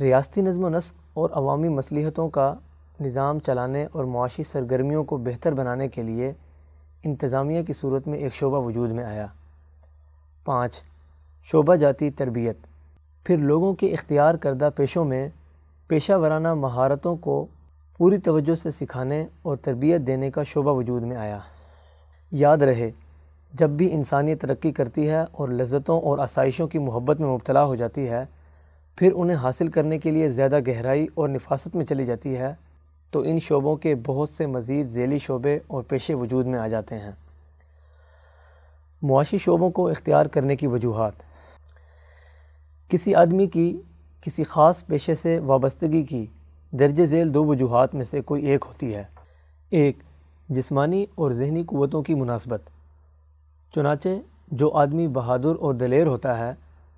ریاستی نظم و نسق اور عوامی مصلیحتوں کا نظام چلانے اور معاشی سرگرمیوں کو بہتر بنانے کے لیے انتظامیہ کی صورت میں ایک شعبہ وجود میں آیا۔ پانچ، شعبہ جاتی تربیت۔ پھر لوگوں کے اختیار کردہ پیشوں میں پیشہ ورانہ مہارتوں کو پوری توجہ سے سکھانے اور تربیت دینے کا شعبہ وجود میں آیا۔ یاد رہے۔ جب بھی انسانی ترقی کرتی ہے اور لذتوں اور آسائشوں کی محبت میں مبتلا ہو جاتی ہے، پھر انہیں حاصل کرنے کے لیے زیادہ گہرائی اور نفاست میں چلی جاتی ہے، تو ان شعبوں کے بہت سے مزید ذیلی شعبے اور پیشے وجود میں آ جاتے ہیں۔ معاشی شعبوں کو اختیار کرنے کی وجوہات۔ کسی آدمی کی کسی خاص پیشے سے وابستگی کی درج ذیل دو وجوہات میں سے کوئی ایک ہوتی ہے۔ ایک جسمانی اور ذہنی قوتوں کی مناسبت۔ چنانچہ، جو آدمی بہادر اور دلیر ہوتا ہے،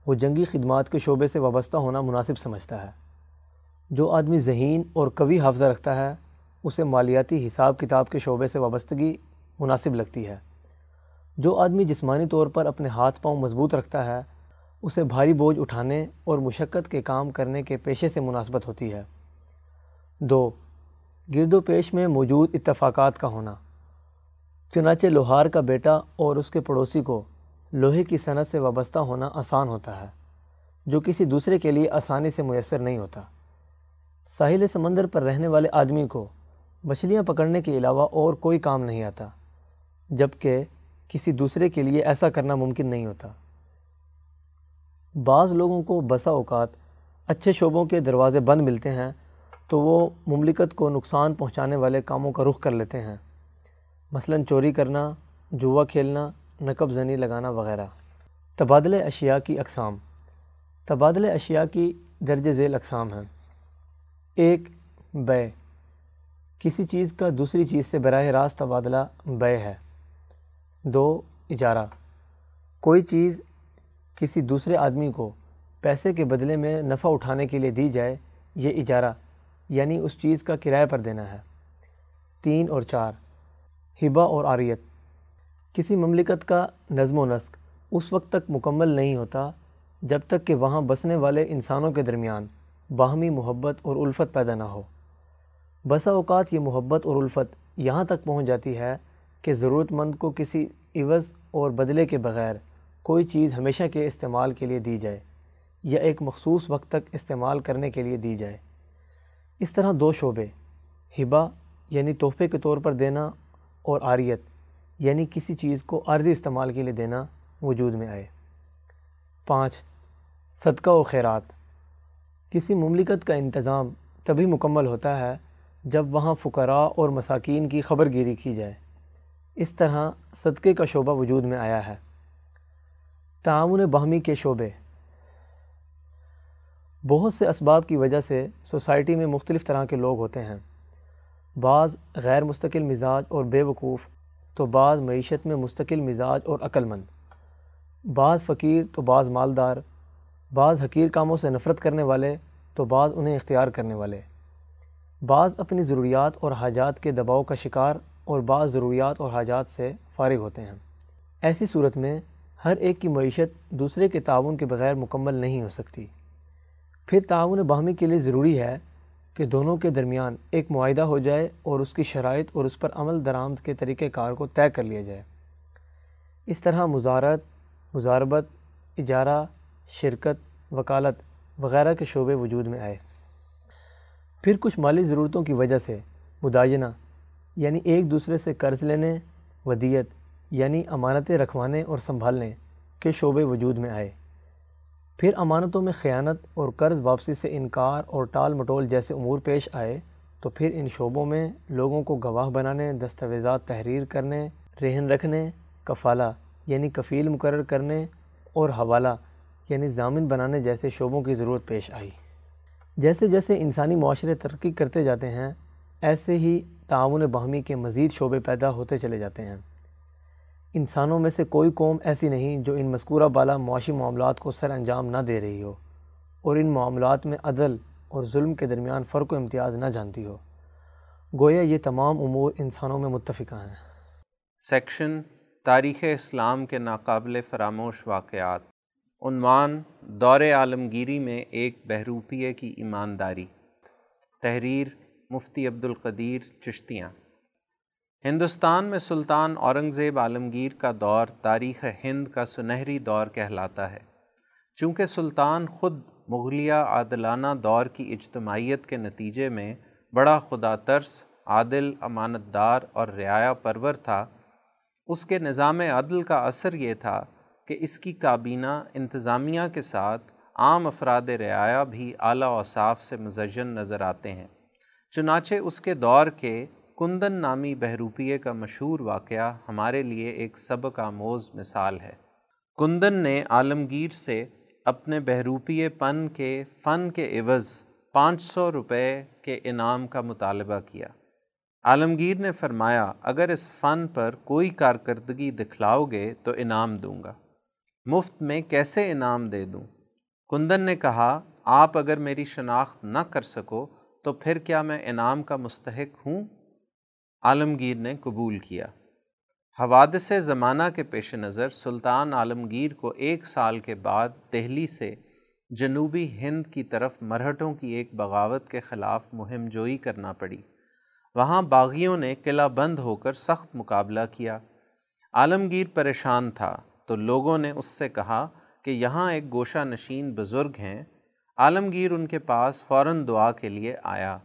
وہ جنگی خدمات کے شعبے سے وابستہ ہونا مناسب سمجھتا ہے۔ جو آدمی ذہین اور قوی حافظہ رکھتا ہے، اسے مالیاتی حساب کتاب کے شعبے سے وابستگی مناسب لگتی ہے۔ جو آدمی جسمانی طور پر اپنے ہاتھ پاؤں مضبوط رکھتا ہے، اسے بھاری بوجھ اٹھانے اور مشقت کے کام کرنے کے پیشے سے مناسبت ہوتی ہے۔ دو گرد و پیش میں موجود اتفاقات کا ہونا۔ چنانچہ لوہار کا بیٹا اور اس کے پڑوسی کو لوہے کی صنعت سے وابستہ ہونا آسان ہوتا ہے، جو کسی دوسرے کے لیے آسانی سے میسر نہیں ہوتا۔ ساحل سمندر پر رہنے والے آدمی کو مچھلیاں پکڑنے کے علاوہ اور کوئی کام نہیں آتا، جبکہ کسی دوسرے کے لیے ایسا کرنا ممکن نہیں ہوتا۔ بعض لوگوں کو بسا اوقات اچھے شعبوں کے دروازے بند ملتے ہیں تو وہ مملکت کو نقصان پہنچانے والے کاموں کا رخ کر لیتے ہیں۔ مثلا چوری کرنا، جوا کھیلنا، نقب زنی لگانا وغیرہ۔ تبادلہ اشیاء کی اقسام۔ تبادلہ اشیاء کی درج ذیل اقسام ہیں۔ ایک، بے۔ کسی چیز کا دوسری چیز سے براہ راست تبادلہ بے ہے۔ دو، اجارہ۔ کوئی چیز کسی دوسرے آدمی کو پیسے کے بدلے میں نفع اٹھانے کے لیے دی جائے، یہ اجارہ۔ یعنی اس چیز کا کرایہ پر دینا ہے۔ تین اور چار ہبا اور آریت کسی مملکت کا نظم و نسق اس وقت تک مکمل نہیں ہوتا جب تک کہ وہاں بسنے والے انسانوں کے درمیان باہمی محبت اور الفت پیدا نہ ہو۔ بسا اوقات یہ محبت اور الفت یہاں تک پہنچ جاتی ہے کہ ضرورت مند کو کسی عوض اور بدلے کے بغیر کوئی چیز ہمیشہ کے استعمال کے لیے دی جائے یا ایک مخصوص وقت تک استعمال کرنے کے لیے دی جائے۔ اس طرح دو شعبے ہبا یعنی تحفے کے طور پر دینا اور آریت یعنی کسی چیز کو عارضی استعمال کے لیے دینا وجود میں آئے۔ پانچ، صدقہ و خیرات۔ کسی مملکت کا انتظام تبھی مکمل ہوتا ہے جب وہاں فقراء اور مساکین کی خبر گیری کی جائے۔ اس طرح صدقے کا شعبہ وجود میں آیا ہے۔ تعاون باہمی کے شعبے۔ بہت سے اسباب کی وجہ سے سوسائٹی میں مختلف طرح کے لوگ ہوتے ہیں۔ بعض غیر مستقل مزاج اور بے وقوف، تو بعض معیشت میں مستقل مزاج اور عقل مند۔ بعض فقیر، تو بعض مالدار۔ بعض حقیر کاموں سے نفرت کرنے والے، تو بعض انہیں اختیار کرنے والے۔ بعض اپنی ضروریات اور حاجات کے دباؤ کا شکار اور بعض ضروریات اور حاجات سے فارغ ہوتے ہیں۔ ایسی صورت میں ہر ایک کی معیشت دوسرے کے تعاون کے بغیر مکمل نہیں ہو سکتی۔ پھر تعاون باہمی کے لیے ضروری ہے کہ دونوں کے درمیان ایک معاہدہ ہو جائے اور اس کی شرائط اور اس پر عمل درآمد کے طریقہ کار کو طے کر لیا جائے۔ اس طرح مزارت، مزاربت، اجارہ، شرکت، وکالت وغیرہ کے شعبے وجود میں آئے۔ پھر کچھ مالی ضرورتوں کی وجہ سے مداجنہ یعنی ایک دوسرے سے قرض لینے، ودیت یعنی امانتیں رکھوانے اور سنبھالنے کے شعبے وجود میں آئے۔ پھر امانتوں میں خیانت اور قرض واپسی سے انکار اور ٹال مٹول جیسے امور پیش آئے، تو پھر ان شعبوں میں لوگوں کو گواہ بنانے، دستاویزات تحریر کرنے، رہن رکھنے، کفالہ یعنی کفیل مقرر کرنے اور حوالہ یعنی ضامن بنانے جیسے شعبوں کی ضرورت پیش آئی۔ جیسے جیسے انسانی معاشرے ترقی کرتے جاتے ہیں، ایسے ہی تعاون باہمی کے مزید شعبے پیدا ہوتے چلے جاتے ہیں۔ انسانوں میں سے کوئی قوم ایسی نہیں جو ان مذکورہ بالا معاشی معاملات کو سر انجام نہ دے رہی ہو اور ان معاملات میں عدل اور ظلم کے درمیان فرق و امتیاز نہ جانتی ہو۔ گویا یہ تمام امور انسانوں میں متفقہ ہیں۔ سیکشن تاریخ اسلام کے ناقابل فراموش واقعات۔ عنوان دور عالمگیری میں ایک بہروپیے کی ایمانداری۔ تحریر مفتی عبدالقدیر چشتیاں۔ ہندوستان میں سلطان اورنگزیب عالمگیر کا دور تاریخ ہند کا سنہری دور کہلاتا ہے۔ چونکہ سلطان خود مغلیہ عادلانہ دور کی اجتماعیت کے نتیجے میں بڑا خدا ترس، عادل امانت دار اور رعایا پرور تھا، اس کے نظام عدل کا اثر یہ تھا کہ اس کی کابینہ انتظامیہ کے ساتھ عام افراد رعایا بھی اعلیٰ اوصاف سے مزین نظر آتے ہیں۔ چنانچہ اس کے دور کے کندن نامی بہروپیے کا مشہور واقعہ ہمارے لیے ایک سبق آموز مثال ہے۔ کندن نے عالمگیر سے اپنے بہروپیے پن کے، فن کے عوض پانچ سو روپے کے انعام کا مطالبہ کیا۔ عالمگیر نے فرمایا، اگر اس فن پر کوئی کارکردگی دکھلاؤ گے تو انعام دوں گا۔ مفت میں کیسے انعام دے دوں؟ کندن نے کہا، آپ اگر میری شناخت نہ کر سکو تو پھر کیا میں انعام کا مستحق ہوں؟ عالمگیر نے قبول کیا۔ حوادث زمانہ کے پیش نظر سلطان عالمگیر کو ایک سال کے بعد دہلی سے جنوبی ہند کی طرف مرہٹوں کی ایک بغاوت کے خلاف مہم جوئی کرنا پڑی۔ وہاں باغیوں نے قلعہ بند ہو کر سخت مقابلہ کیا۔ عالمگیر پریشان تھا، تو لوگوں نے اس سے کہا کہ یہاں ایک گوشہ نشین بزرگ ہیں۔ عالمگیر ان کے پاس فوراً دعا کے لیے آیا۔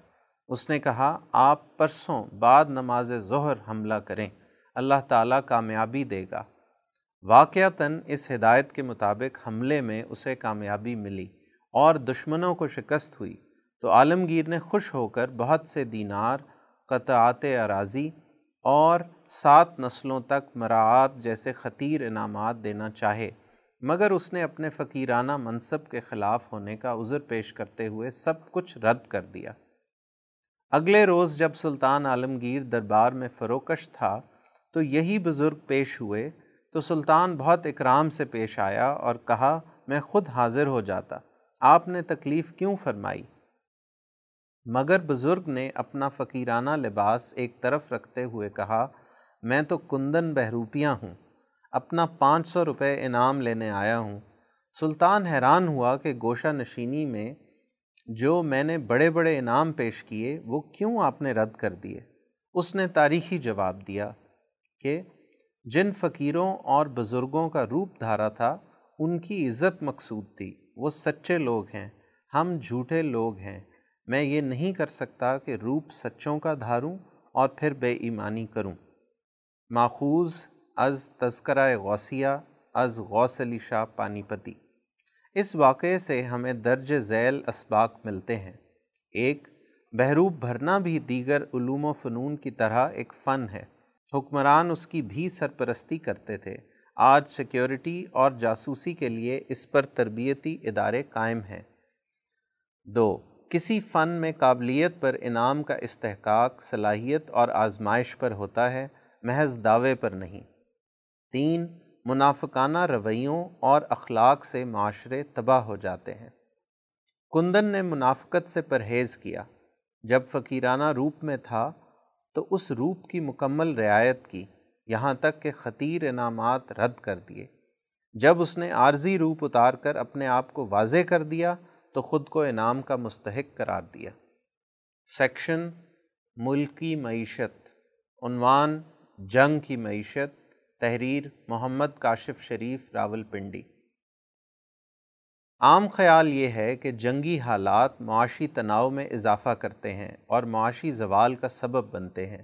اس نے کہا، آپ پرسوں بعد نماز ظہر حملہ کریں، اللہ تعالیٰ کامیابی دے گا۔ واقعتاً اس ہدایت کے مطابق حملے میں اسے کامیابی ملی اور دشمنوں کو شکست ہوئی۔ تو عالمگیر نے خوش ہو کر بہت سے دینار، قطعات اراضی اور سات نسلوں تک مراعات جیسے خطیر انعامات دینا چاہے، مگر اس نے اپنے فقیرانہ منصب کے خلاف ہونے کا عذر پیش کرتے ہوئے سب کچھ رد کر دیا۔ اگلے روز جب سلطان عالمگیر دربار میں فروکش تھا تو یہی بزرگ پیش ہوئے تو سلطان بہت اکرام سے پیش آیا اور کہا، میں خود حاضر ہو جاتا، آپ نے تکلیف کیوں فرمائی؟ مگر بزرگ نے اپنا فقیرانہ لباس ایک طرف رکھتے ہوئے کہا، میں تو کندن بہروپیاں ہوں، اپنا پانچ سو روپے انعام لینے آیا ہوں۔ سلطان حیران ہوا کہ گوشہ نشینی میں جو میں نے بڑے بڑے انعام پیش کیے، وہ کیوں آپ نے رد کر دیے؟ اس نے تاریخی جواب دیا کہ جن فقیروں اور بزرگوں کا روپ دھارا تھا، ان کی عزت مقصود تھی۔ وہ سچے لوگ ہیں، ہم جھوٹے لوگ ہیں۔ میں یہ نہیں کر سکتا کہ روپ سچوں کا دھاروں اور پھر بے ایمانی کروں۔ ماخوذ از تذکرہ غوثیہ، از غوث علی شاہ پانی پتی اس واقعے سے ہمیں درج ذیل اسباق ملتے ہیں۔ ایک، بحروب بھرنا بھی دیگر علوم و فنون کی طرح ایک فن ہے۔ حکمران اس کی بھی سرپرستی کرتے تھے۔ آج سیکیورٹی اور جاسوسی کے لیے اس پر تربیتی ادارے قائم ہیں۔ دو، کسی فن میں قابلیت پر انعام کا استحقاق، صلاحیت اور آزمائش پر ہوتا ہے، محض دعوے پر نہیں۔ تین منافقانہ رویوں اور اخلاق سے معاشرے تباہ ہو جاتے ہیں۔ کندن نے منافقت سے پرہیز کیا۔ جب فقیرانہ روپ میں تھا تو اس روپ کی مکمل رعایت کی، یہاں تک کہ خطیر انعامات رد کر دیے۔ جب اس نے عارضی روپ اتار کر اپنے آپ کو واضح کر دیا تو خود کو انعام کا مستحق قرار دیا۔ سیکشن، ملکی معیشت، عنوان، جنگ کی معیشت تحریر محمد کاشف شریف راول پنڈی۔ عام خیال یہ ہے کہ جنگی حالات معاشی تناؤ میں اضافہ کرتے ہیں اور معاشی زوال کا سبب بنتے ہیں۔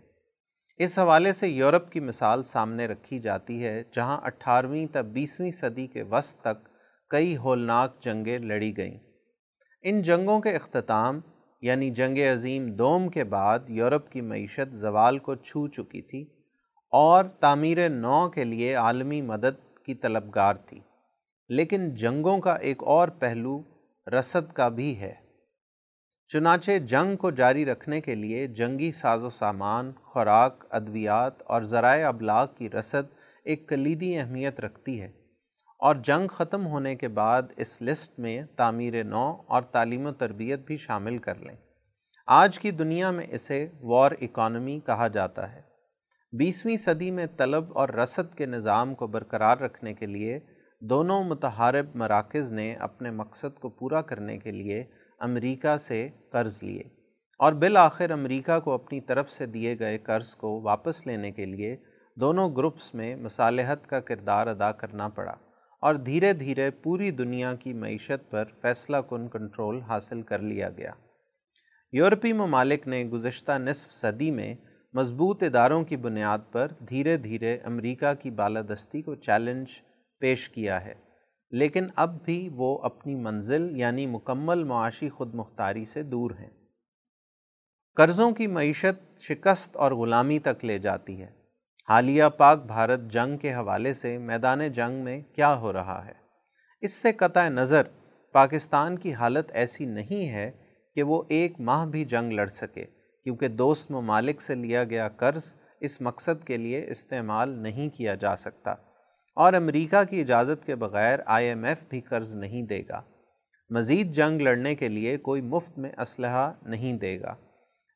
اس حوالے سے یورپ کی مثال سامنے رکھی جاتی ہے، جہاں اٹھارہویں تا بیسویں صدی کے وسط تک کئی ہولناک جنگیں لڑی گئیں۔ ان جنگوں کے اختتام یعنی جنگ عظیم دوم کے بعد، یورپ کی معیشت زوال کو چھو چکی تھی۔ اور تعمیر نو کے لیے عالمی مدد کی طلبگار تھی۔ لیکن جنگوں کا ایک اور پہلو رسد کا بھی ہے۔ چنانچہ جنگ کو جاری رکھنے کے لیے جنگی ساز و سامان، خوراک، ادویات اور ذرائع ابلاغ کی رسد ایک کلیدی اہمیت رکھتی ہے۔ اور جنگ ختم ہونے کے بعد اس لسٹ میں تعمیر نو اور تعلیم و تربیت بھی شامل کر لیں۔ آج کی دنیا میں اسے وار اکانومی کہا جاتا ہے۔ بیسویں صدی میں طلب اور رسد کے نظام کو برقرار رکھنے کے لیے دونوں متحارب مراکز نے اپنے مقصد کو پورا کرنے کے لیے امریکہ سے قرض لیے اور بالآخر امریکہ کو اپنی طرف سے دیے گئے قرض کو واپس لینے کے لیے دونوں گروپس میں مصالحت کا کردار ادا کرنا پڑا اور دھیرے دھیرے پوری دنیا کی معیشت پر فیصلہ کن کنٹرول حاصل کر لیا گیا۔ یورپی ممالک نے گزشتہ نصف صدی میں مضبوط اداروں کی بنیاد پر دھیرے دھیرے امریکہ کی بالادستی کو چیلنج پیش کیا ہے۔ لیکن اب بھی وہ اپنی منزل یعنی مکمل معاشی خود مختاری سے دور ہیں۔ قرضوں کی معیشت شکست اور غلامی تک لے جاتی ہے۔ حالیہ پاک بھارت جنگ کے حوالے سے میدان جنگ میں کیا ہو رہا ہے؟ اس سے قطع نظر پاکستان کی حالت ایسی نہیں ہے کہ وہ ایک ماہ بھی جنگ لڑ سکے۔ کیونکہ دوست ممالک سے لیا گیا قرض اس مقصد کے لیے استعمال نہیں کیا جا سکتا اور امریکہ کی اجازت کے بغیر آئی ایم ایف بھی قرض نہیں دے گا۔ مزید جنگ لڑنے کے لیے کوئی مفت میں اسلحہ نہیں دے گا۔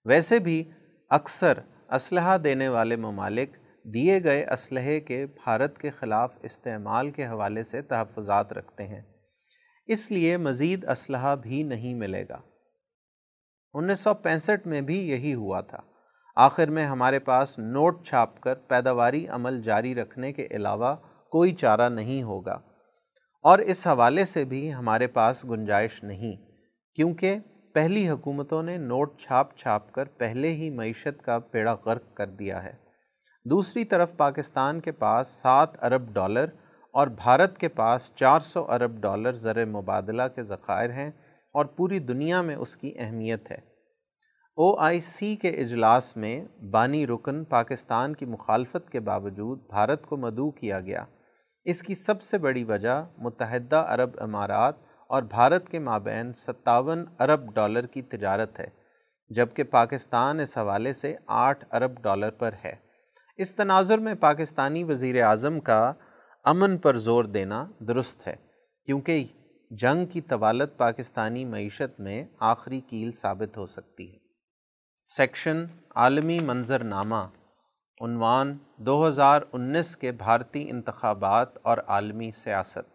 ویسے بھی اکثر اسلحہ دینے والے ممالک دیے گئے اسلحے کے بھارت کے خلاف استعمال کے حوالے سے تحفظات رکھتے ہیں۔ اس لیے مزید اسلحہ بھی نہیں ملے گا۔ انیس سو پینسٹھ میں بھی یہی ہوا تھا۔ آخر میں ہمارے پاس نوٹ چھاپ کر پیداواری عمل جاری رکھنے کے علاوہ کوئی چارہ نہیں ہوگا۔ اور اس حوالے سے بھی ہمارے پاس گنجائش نہیں، کیونکہ پہلی حکومتوں نے نوٹ چھاپ چھاپ کر پہلے ہی معیشت کا پیڑا غرق کر دیا ہے۔ دوسری طرف پاکستان کے پاس سات ارب ڈالر اور بھارت کے پاس چار سو ارب ڈالر زر مبادلہ کے ذخائر ہیں۔ اور پوری دنیا میں اس کی اہمیت ہے۔ او آئی سی کے اجلاس میں بانی رکن پاکستان کی مخالفت کے باوجود بھارت کو مدعو کیا گیا۔ اس کی سب سے بڑی وجہ متحدہ عرب امارات اور بھارت کے مابین ستاون ارب ڈالر کی تجارت ہے، جبکہ پاکستان اس حوالے سے آٹھ ارب ڈالر پر ہے۔ اس تناظر میں پاکستانی وزیر اعظم کا امن پر زور دینا درست ہے، کیونکہ جنگ کی طوالت پاکستانی معیشت میں آخری کیل ثابت ہو سکتی ہے۔ سیکشن عالمی منظر نامہ عنوان دو ہزار انیس کے بھارتی انتخابات اور عالمی سیاست۔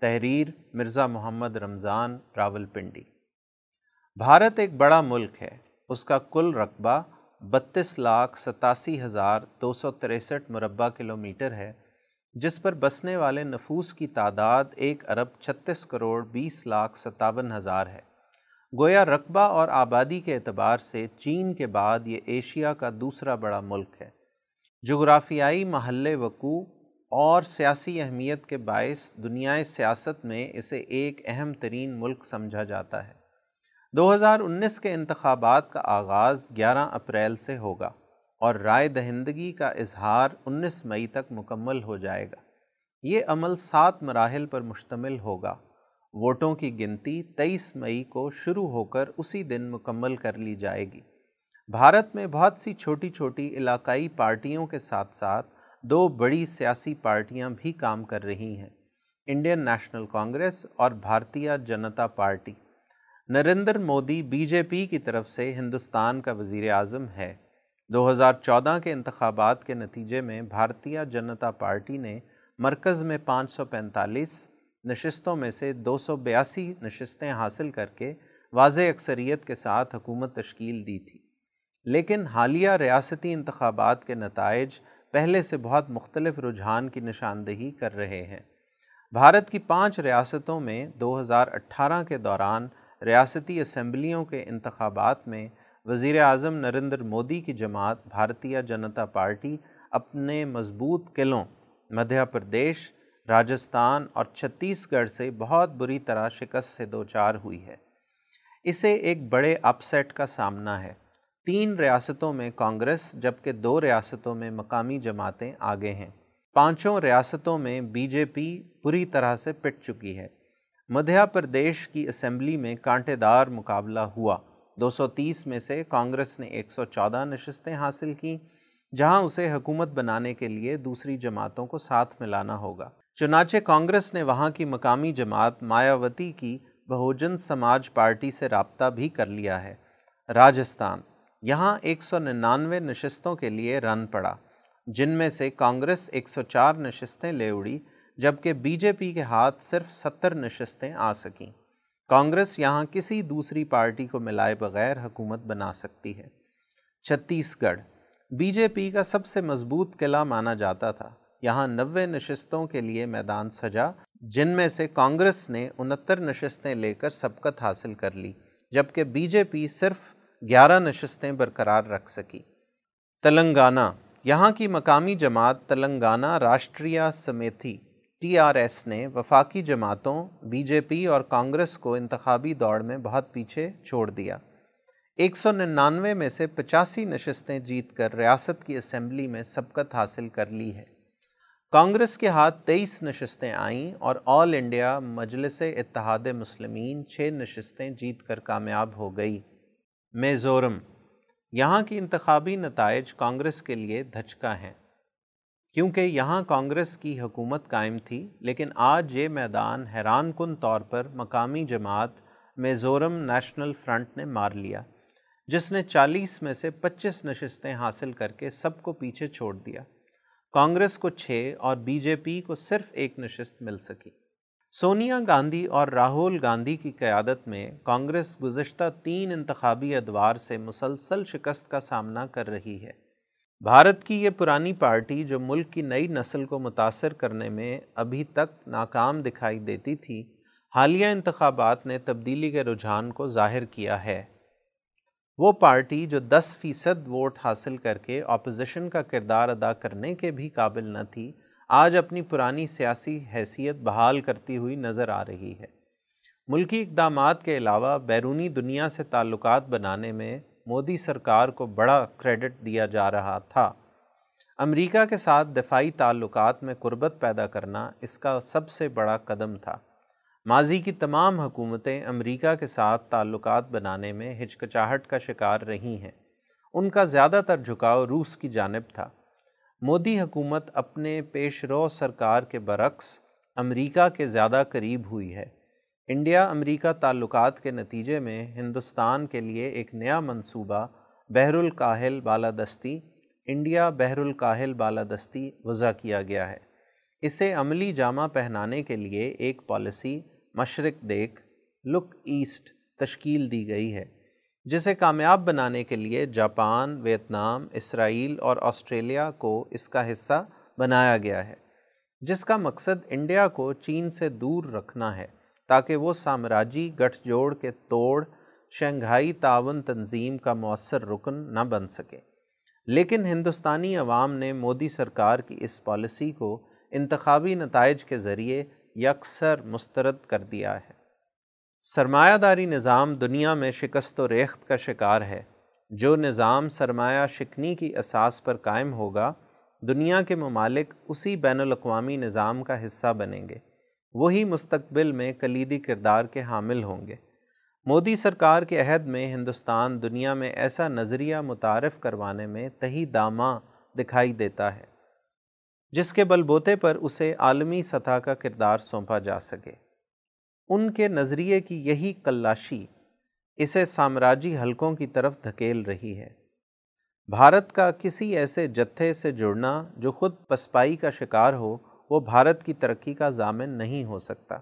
تحریر مرزا محمد رمضان راول پنڈی بھارت ایک بڑا ملک ہے۔ اس کا کل رقبہ بتیس لاکھ ستاسی ہزار دو سو تریسٹھ مربع کلومیٹر ہے۔ جس پر بسنے والے نفوس کی تعداد ایک ارب چھتیس کروڑ بیس لاکھ ستاون ہزار ہے۔ گویا رقبہ اور آبادی کے اعتبار سے چین کے بعد یہ ایشیا کا دوسرا بڑا ملک ہے۔ جغرافیائی محل وقوع اور سیاسی اہمیت کے باعث دنیائے سیاست میں اسے ایک اہم ترین ملک سمجھا جاتا ہے۔ دو ہزار انیس کے انتخابات کا آغاز گیارہ اپریل سے ہوگا۔ اور رائے دہندگی کا اظہار انیس مئی تک مکمل ہو جائے گا۔ یہ عمل سات مراحل پر مشتمل ہوگا۔ ووٹوں کی گنتی تیئیس مئی کو شروع ہو کر اسی دن مکمل کر لی جائے گی۔ بھارت میں بہت سی چھوٹی چھوٹی علاقائی پارٹیوں کے ساتھ ساتھ دو بڑی سیاسی پارٹیاں بھی کام کر رہی ہیں۔ انڈین نیشنل کانگریس اور Bharatiya Janata Party. Narendra Modi B J P کی طرف سے ہندوستان کا وزیر اعظم ہے۔ دو ہزار چودہ کے انتخابات کے نتیجے میں بھارتیہ جنتا پارٹی نے مرکز میں پانچ سو پینتالیس نشستوں میں سے دو سو بیاسی نشستیں حاصل کر کے واضح اکثریت کے ساتھ حکومت تشکیل دی تھی۔ لیکن حالیہ ریاستی انتخابات کے نتائج پہلے سے بہت مختلف رجحان کی نشاندہی کر رہے ہیں۔ بھارت کی پانچ ریاستوں میں دو ہزار اٹھارہ کے دوران ریاستی اسمبلیوں کے انتخابات میں وزیر اعظم نریندر مودی کی جماعت بھارتیہ جنتا پارٹی اپنے مضبوط قلعوں، مدھیہ پردیش، راجستھان اور چھتیس گڑھ سے بہت بری طرح شکست سے دوچار ہوئی ہے۔ اسے ایک بڑے اپ سیٹ کا سامنا ہے۔ تین ریاستوں میں کانگریس جبکہ دو ریاستوں میں مقامی جماعتیں آگے ہیں۔ پانچوں ریاستوں میں بی جے پی پوری طرح سے پٹ چکی ہے۔ مدھیہ پردیش کی اسمبلی میں کانٹے دار مقابلہ ہوا۔ دو سو تیس میں سے کانگریس نے ایک سو چودہ نشستیں حاصل کیں، جہاں اسے حکومت بنانے کے لیے دوسری جماعتوں کو ساتھ ملانا ہوگا۔ چنانچہ کانگریس نے وہاں کی مقامی جماعت مایاوتی کی بہوجن سماج پارٹی سے رابطہ بھی کر لیا ہے۔ راجستھان، یہاں ایک سو ننانوے نشستوں کے لیے رن پڑا، جن میں سے کانگریس ایک سو چار نشستیں لے اڑی، جبکہ بی جے پی کے ہاتھ صرف ستر نشستیں آ سکیں۔ کانگریس یہاں کسی دوسری پارٹی کو ملائے بغیر حکومت بنا سکتی ہے۔ چھتیس گڑھ بی جے پی کا سب سے مضبوط قلعہ مانا جاتا تھا۔ یہاں نوے نشستوں کے لیے میدان سجا، جن میں سے کانگریس نے انہتر نشستیں لے کر سبقت حاصل کر لی، جبکہ بی جے پی صرف گیارہ نشستیں برقرار رکھ سکی۔ تلنگانہ یہاں کی مقامی جماعت Telangana Rashtriya Samithi T R S نے وفاقی جماعتوں، بی جے پی اور کانگریس کو انتخابی دوڑ میں بہت پیچھے چھوڑ دیا۔ ایک سو ننانوے میں سے پچاسی نشستیں جیت کر ریاست کی اسمبلی میں سبقت حاصل کر لی ہے کانگریس کے ہاتھ تیئیس نشستیں آئیں اور آل انڈیا مجلس اتحاد مسلمین چھ نشستیں جیت کر کامیاب ہو گئی۔ میزورم یہاں کی انتخابی نتائج کانگریس کے لیے دھچکا ہیں۔ کیونکہ یہاں کانگریس کی حکومت قائم تھی، لیکن آج یہ میدان حیران کن طور پر مقامی جماعت میزورم نیشنل فرنٹ نے مار لیا، جس نے چالیس میں سے پچیس نشستیں حاصل کر کے سب کو پیچھے چھوڑ دیا۔ کانگریس کو چھ اور بی جے پی کو صرف ایک نشست مل سکی۔ سونیا گاندھی اور راہول گاندھی کی قیادت میں کانگریس گزشتہ تین انتخابی ادوار سے مسلسل شکست کا سامنا کر رہی ہے۔ بھارت کی یہ پرانی پارٹی جو ملک کی نئی نسل کو متاثر کرنے میں ابھی تک ناکام دکھائی دیتی تھی، حالیہ انتخابات نے تبدیلی کے رجحان کو ظاہر کیا ہے۔ وہ پارٹی جو دس فیصد ووٹ حاصل کر کے اپوزیشن کا کردار ادا کرنے کے بھی قابل نہ تھی، آج اپنی پرانی سیاسی حیثیت بحال کرتی ہوئی نظر آ رہی ہے۔ ملکی اقدامات کے علاوہ بیرونی دنیا سے تعلقات بنانے میں مودی سرکار کو بڑا کریڈٹ دیا جا رہا تھا۔ امریکہ کے ساتھ دفاعی تعلقات میں قربت پیدا کرنا اس کا سب سے بڑا قدم تھا۔ ماضی کی تمام حکومتیں امریکہ کے ساتھ تعلقات بنانے میں ہچکچاہٹ کا شکار رہی ہیں۔ ان کا زیادہ تر جھکاؤ روس کی جانب تھا۔ مودی حکومت اپنے پیش رو سرکار کے برعکس امریکہ کے زیادہ قریب ہوئی ہے۔ انڈیا امریکہ تعلقات کے نتیجے میں ہندوستان کے لیے ایک نیا منصوبہ، بحر الکاہل بالادستی، انڈیا بحر الکاہل بالادستی وضع کیا گیا ہے۔ اسے عملی جامہ پہنانے کے لیے ایک پالیسی، مشرق دیکھ، لک ایسٹ تشکیل دی گئی ہے، جسے کامیاب بنانے کے لیے جاپان، ویتنام، اسرائیل اور آسٹریلیا کو اس کا حصہ بنایا گیا ہے، جس کا مقصد انڈیا کو چین سے دور رکھنا ہے۔ تاکہ وہ سامراجی گٹھ جوڑ کے توڑ شنگھائی تعاون تنظیم کا مؤثر رکن نہ بن سکے۔ لیکن ہندوستانی عوام نے مودی سرکار کی اس پالیسی کو انتخابی نتائج کے ذریعے یکسر مسترد کر دیا ہے۔ سرمایہ داری نظام دنیا میں شکست و ریخت کا شکار ہے۔ جو نظام سرمایہ شکنی کی اساس پر قائم ہوگا، دنیا کے ممالک اسی بین الاقوامی نظام کا حصہ بنیں گے۔ وہی مستقبل میں کلیدی کردار کے حامل ہوں گے۔ مودی سرکار کے عہد میں ہندوستان دنیا میں ایسا نظریہ متعارف کروانے میں تہی داماں دکھائی دیتا ہے، جس کے بل بوتے پر اسے عالمی سطح کا کردار سونپا جا سکے۔ ان کے نظریے کی یہی کلاشی اسے سامراجی حلقوں کی طرف دھکیل رہی ہے۔ بھارت کا کسی ایسے جتھے سے جڑنا جو خود پسپائی کا شکار ہو وہ بھارت کی ترقی کا ضامن نہیں ہو سکتا۔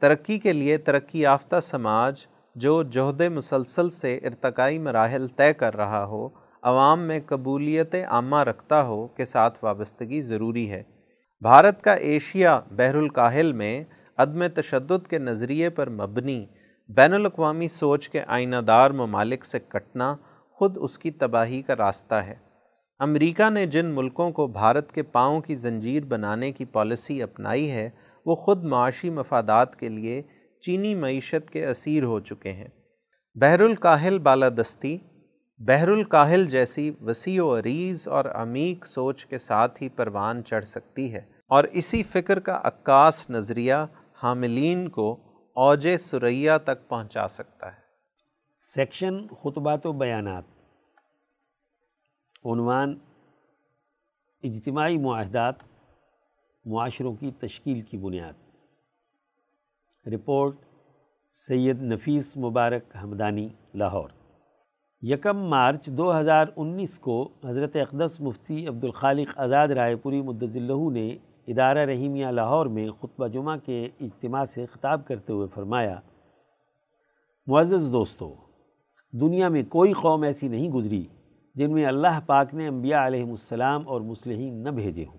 ترقی کے لیے ترقی یافتہ سماج جو جہد مسلسل ارتقائی ارتقائی مراحل طے کر رہا ہو، عوام میں قبولیت عامہ رکھتا ہو کے ساتھ وابستگی ضروری ہے۔ بھارت کا ایشیا بحر الکاہل میں عدم تشدد کے نظریے پر مبنی بین الاقوامی سوچ کے آئینہ دار ممالک سے کٹنا خود اس کی تباہی کا راستہ ہے۔ امریکہ نے جن ملکوں کو بھارت کے پاؤں کی زنجیر بنانے کی پالیسی اپنائی ہے، وہ خود معاشی مفادات کے لیے چینی معیشت کے اسیر ہو چکے ہیں۔ بحر الکاہل بالادستی، بحر الکاہل جیسی وسیع و عریض اور عمیق سوچ کے ساتھ ہی پروان چڑھ سکتی ہے۔ اور اسی فکر کا عکاس نظریہ حاملین کو اوج سریا تک پہنچا سکتا ہے۔ سیکشن خطبات و بیانات۔ عنوان اجتماعی معاہدات معاشروں کی تشکیل کی بنیاد۔ رپورٹ سید نفیس مبارک حمدانی لاہور۔ یکم مارچ دو ہزار انیس کو حضرت اقدس مفتی عبد الخالق آزاد رائے پوری مدض اللہ نے ادارہ رحیمیہ لاہور میں خطبہ جمعہ کے اجتماع سے خطاب کرتے ہوئے فرمایا، معزز دوستو، دنیا میں کوئی قوم ایسی نہیں گزری جن میں اللہ پاک نے انبیاء علیہ السلام اور مسلحین نہ بھیجے ہوں۔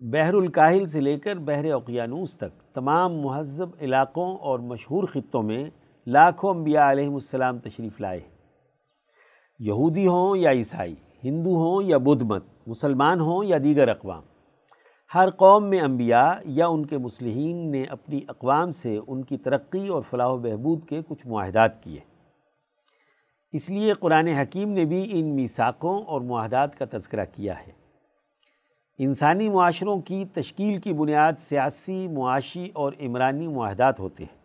بحر الکاہل سے لے کر بحر اقیانوس تک تمام مہذب علاقوں اور مشہور خطوں میں لاکھوں انبیاء علیہ السلام تشریف لائے ہیں۔ یہودی ہوں یا عیسائی، ہندو ہوں یا بدھ مت، مسلمان ہوں یا دیگر اقوام۔ ہر قوم میں انبیاء یا ان کے مسلحین نے اپنی اقوام سے ان کی ترقی اور فلاح و بہبود کے کچھ معاہدات کیے۔ اس لیے قرآن حکیم نے بھی ان میساکوں اور معاہدات کا تذکرہ کیا ہے۔ انسانی معاشروں کی تشکیل کی بنیاد سیاسی، معاشی اور عمرانی معاہدات ہوتے ہیں۔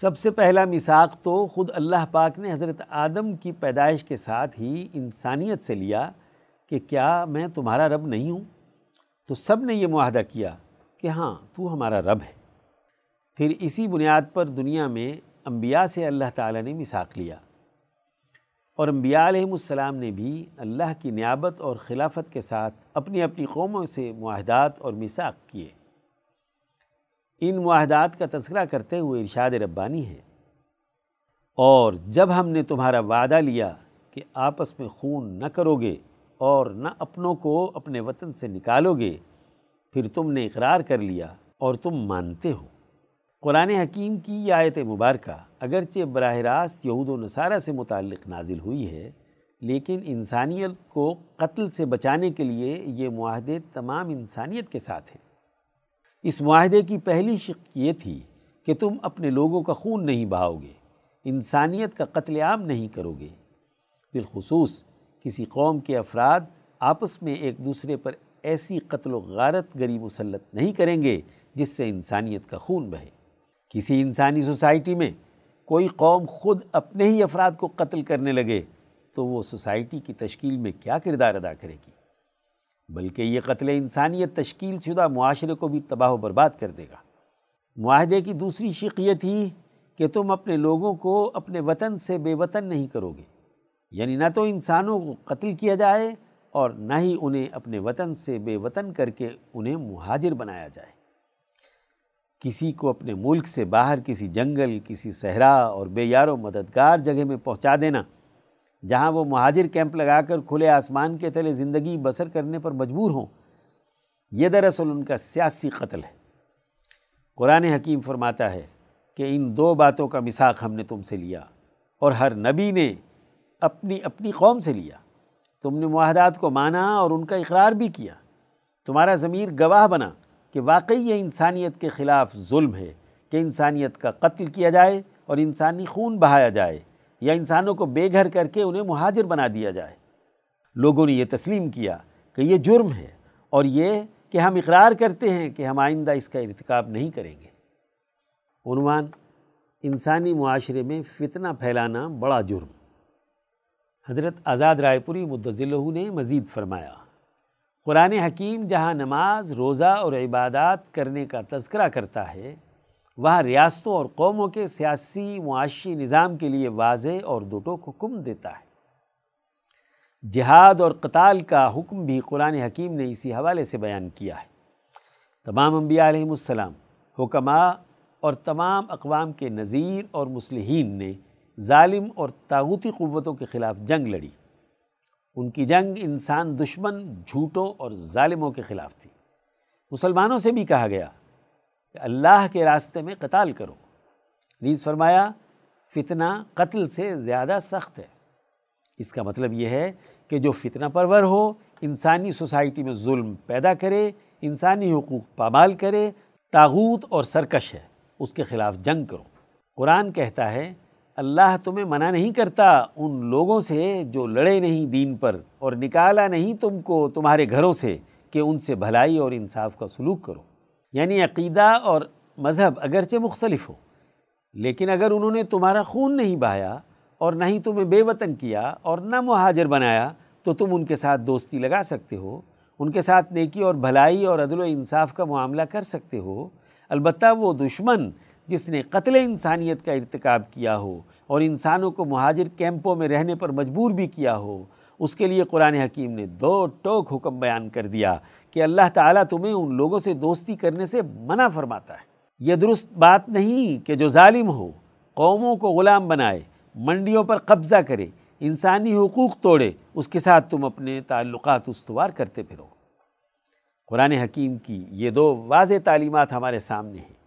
سب سے پہلا مساق تو خود اللہ پاک نے حضرت آدم کی پیدائش کے ساتھ ہی انسانیت سے لیا کہ کیا میں تمہارا رب نہیں ہوں؟ تو سب نے یہ معاہدہ کیا کہ ہاں تو ہمارا رب ہے۔ پھر اسی بنیاد پر دنیا میں انبیاء سے اللہ تعالیٰ نے مساق لیا۔ اور انبیاء علیہ السلام نے بھی اللہ کی نیابت اور خلافت کے ساتھ اپنی اپنی قوموں سے معاہدات اور مساق کیے۔ ان معاہدات کا تذکرہ کرتے ہوئے ارشاد ربانی ہے اور جب ہم نے تمہارا وعدہ لیا کہ آپس میں خون نہ کرو گے اور نہ اپنوں کو اپنے وطن سے نکالو گے، پھر تم نے اقرار کر لیا اور تم مانتے ہو۔ قرآن حکیم کی یہ آیت مبارکہ اگرچہ براہ راست یہود و نصارہ سے متعلق نازل ہوئی ہے، لیکن انسانیت کو قتل سے بچانے کے لیے یہ معاہدے تمام انسانیت کے ساتھ ہیں۔ اس معاہدے کی پہلی شق یہ تھی کہ تم اپنے لوگوں کا خون نہیں بہاؤ گے انسانیت کا قتل عام نہیں کرو گے بالخصوص کسی قوم کے افراد آپس میں ایک دوسرے پر ایسی قتل و غارت گری مسلط نہیں کریں گے جس سے انسانیت کا خون بہے۔ کسی انسانی سوسائٹی میں کوئی قوم خود اپنے ہی افراد کو قتل کرنے لگے تو وہ سوسائٹی کی تشکیل میں کیا کردار ادا کرے گی؟ بلکہ یہ قتل انسانیت تشکیل شدہ معاشرے کو بھی تباہ و برباد کر دے گا۔ معاہدے کی دوسری شق یہ تھی کہ تم اپنے لوگوں کو اپنے وطن سے بے وطن نہیں کرو گے۔ یعنی نہ تو انسانوں کو قتل کیا جائے اور نہ ہی انہیں اپنے وطن سے بے وطن کر کے انہیں مہاجر بنایا جائے۔ کسی کو اپنے ملک سے باہر کسی جنگل، کسی صحرا اور بے یار و مددگار جگہ میں پہنچا دینا، جہاں وہ مہاجر کیمپ لگا کر کھلے آسمان کے تلے زندگی بسر کرنے پر مجبور ہوں۔ یہ دراصل ان کا سیاسی قتل ہے۔ قرآن حکیم فرماتا ہے کہ ان دو باتوں کا مساق ہم نے تم سے لیا اور ہر نبی نے اپنی اپنی قوم سے لیا۔ تم نے معاہدات کو مانا اور ان کا اقرار بھی کیا۔ تمہارا ضمیر گواہ بنا۔ کہ واقعی یہ انسانیت کے خلاف ظلم ہے کہ انسانیت کا قتل کیا جائے اور انسانی خون بہایا جائے یا انسانوں کو بے گھر کر کے انہیں مہاجر بنا دیا جائے۔ لوگوں نے یہ تسلیم کیا کہ یہ جرم ہے اور یہ کہ ہم اقرار کرتے ہیں کہ ہم آئندہ اس کا ارتکاب نہیں کریں گے۔ عنوان انسانی معاشرے میں فتنہ پھیلانا بڑا جرم۔ حضرت آزاد رائے پوری مدضلہ نے مزید فرمایا۔ قرآن حکیم جہاں نماز، روزہ اور عبادات کرنے کا تذکرہ کرتا ہے، وہاں ریاستوں اور قوموں کے سیاسی معاشی نظام کے لیے واضح اور دوٹوک حکم دیتا ہے۔ جہاد اور قتال کا حکم بھی قرآن حکیم نے اسی حوالے سے بیان کیا ہے۔ تمام انبیاء علیہ السلام، حکماء اور تمام اقوام کے نظیر اور مسلحین نے ظالم اور تاغوتی قوتوں کے خلاف جنگ لڑی۔ ان کی جنگ انسان دشمن جھوٹوں اور ظالموں کے خلاف تھی۔ مسلمانوں سے بھی کہا گیا کہ اللہ کے راستے میں قتال کرو۔ نیز فرمایا، فتنہ قتل سے زیادہ سخت ہے۔ اس کا مطلب یہ ہے کہ جو فتنہ پرور ہو، انسانی سوسائٹی میں ظلم پیدا کرے، انسانی حقوق پامال کرے، تاغوت اور سرکش ہے، اس کے خلاف جنگ کرو۔ قرآن کہتا ہے اللہ تمہیں منع نہیں کرتا ان لوگوں سے جو لڑے نہیں دین پر اور نکالا نہیں تم کو تمہارے گھروں سے کہ ان سے بھلائی اور انصاف کا سلوک کرو۔ یعنی عقیدہ اور مذہب اگرچہ مختلف ہو، لیکن اگر انہوں نے تمہارا خون نہیں بہایا اور نہ ہی تمہیں بے وطن کیا اور نہ مہاجر بنایا، تو تم ان کے ساتھ دوستی لگا سکتے ہو، ان کے ساتھ نیکی اور بھلائی اور عدل و انصاف کا معاملہ کر سکتے ہو۔ البتہ وہ دشمن جس نے قتل انسانیت کا ارتکاب کیا ہو اور انسانوں کو مہاجر کیمپوں میں رہنے پر مجبور بھی کیا ہو، اس کے لیے قرآن حکیم نے دو ٹوک حکم بیان کر دیا کہ اللہ تعالیٰ تمہیں ان لوگوں سے دوستی کرنے سے منع فرماتا ہے۔ یہ درست بات نہیں کہ جو ظالم ہو، قوموں کو غلام بنائے، منڈیوں پر قبضہ کرے، انسانی حقوق توڑے، اس کے ساتھ تم اپنے تعلقات استوار کرتے پھرو۔ قرآن حکیم کی یہ دو واضح تعلیمات ہمارے سامنے ہیں۔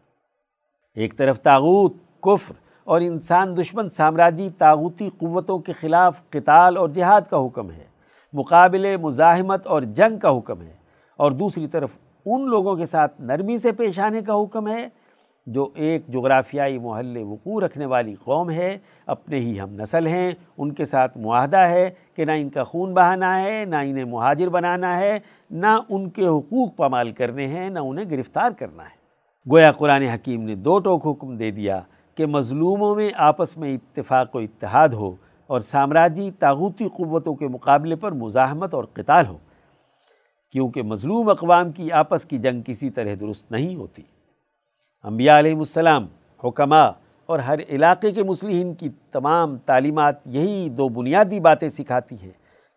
ایک طرف تاغوت، کفر اور انسان دشمن سامراجی تاغوتی قوتوں کے خلاف قتال اور جہاد کا حکم ہے، مقابلے، مزاحمت اور جنگ کا حکم ہے، اور دوسری طرف ان لوگوں کے ساتھ نرمی سے پیش آنے کا حکم ہے، جو ایک جغرافیائی محلے وقوع رکھنے والی قوم ہے، اپنے ہی ہم نسل ہیں، ان کے ساتھ معاہدہ ہے کہ نہ ان کا خون بہانا ہے، نہ انہیں مہاجر بنانا ہے، نہ ان کے حقوق پامال کرنے ہیں، نہ انہیں گرفتار کرنا ہے۔ گویا قرآن حکیم نے دو ٹوک حکم دے دیا کہ مظلوموں میں آپس میں اتفاق و اتحاد ہو اور سامراجی تاغوتی قوتوں کے مقابلے پر مزاحمت اور قتال ہو، کیونکہ مظلوم اقوام کی آپس کی جنگ کسی طرح درست نہیں ہوتی۔ انبیاء علیہ السلام حکمہ اور ہر علاقے کے مسلمین کی تمام تعلیمات یہی دو بنیادی باتیں سکھاتی ہیں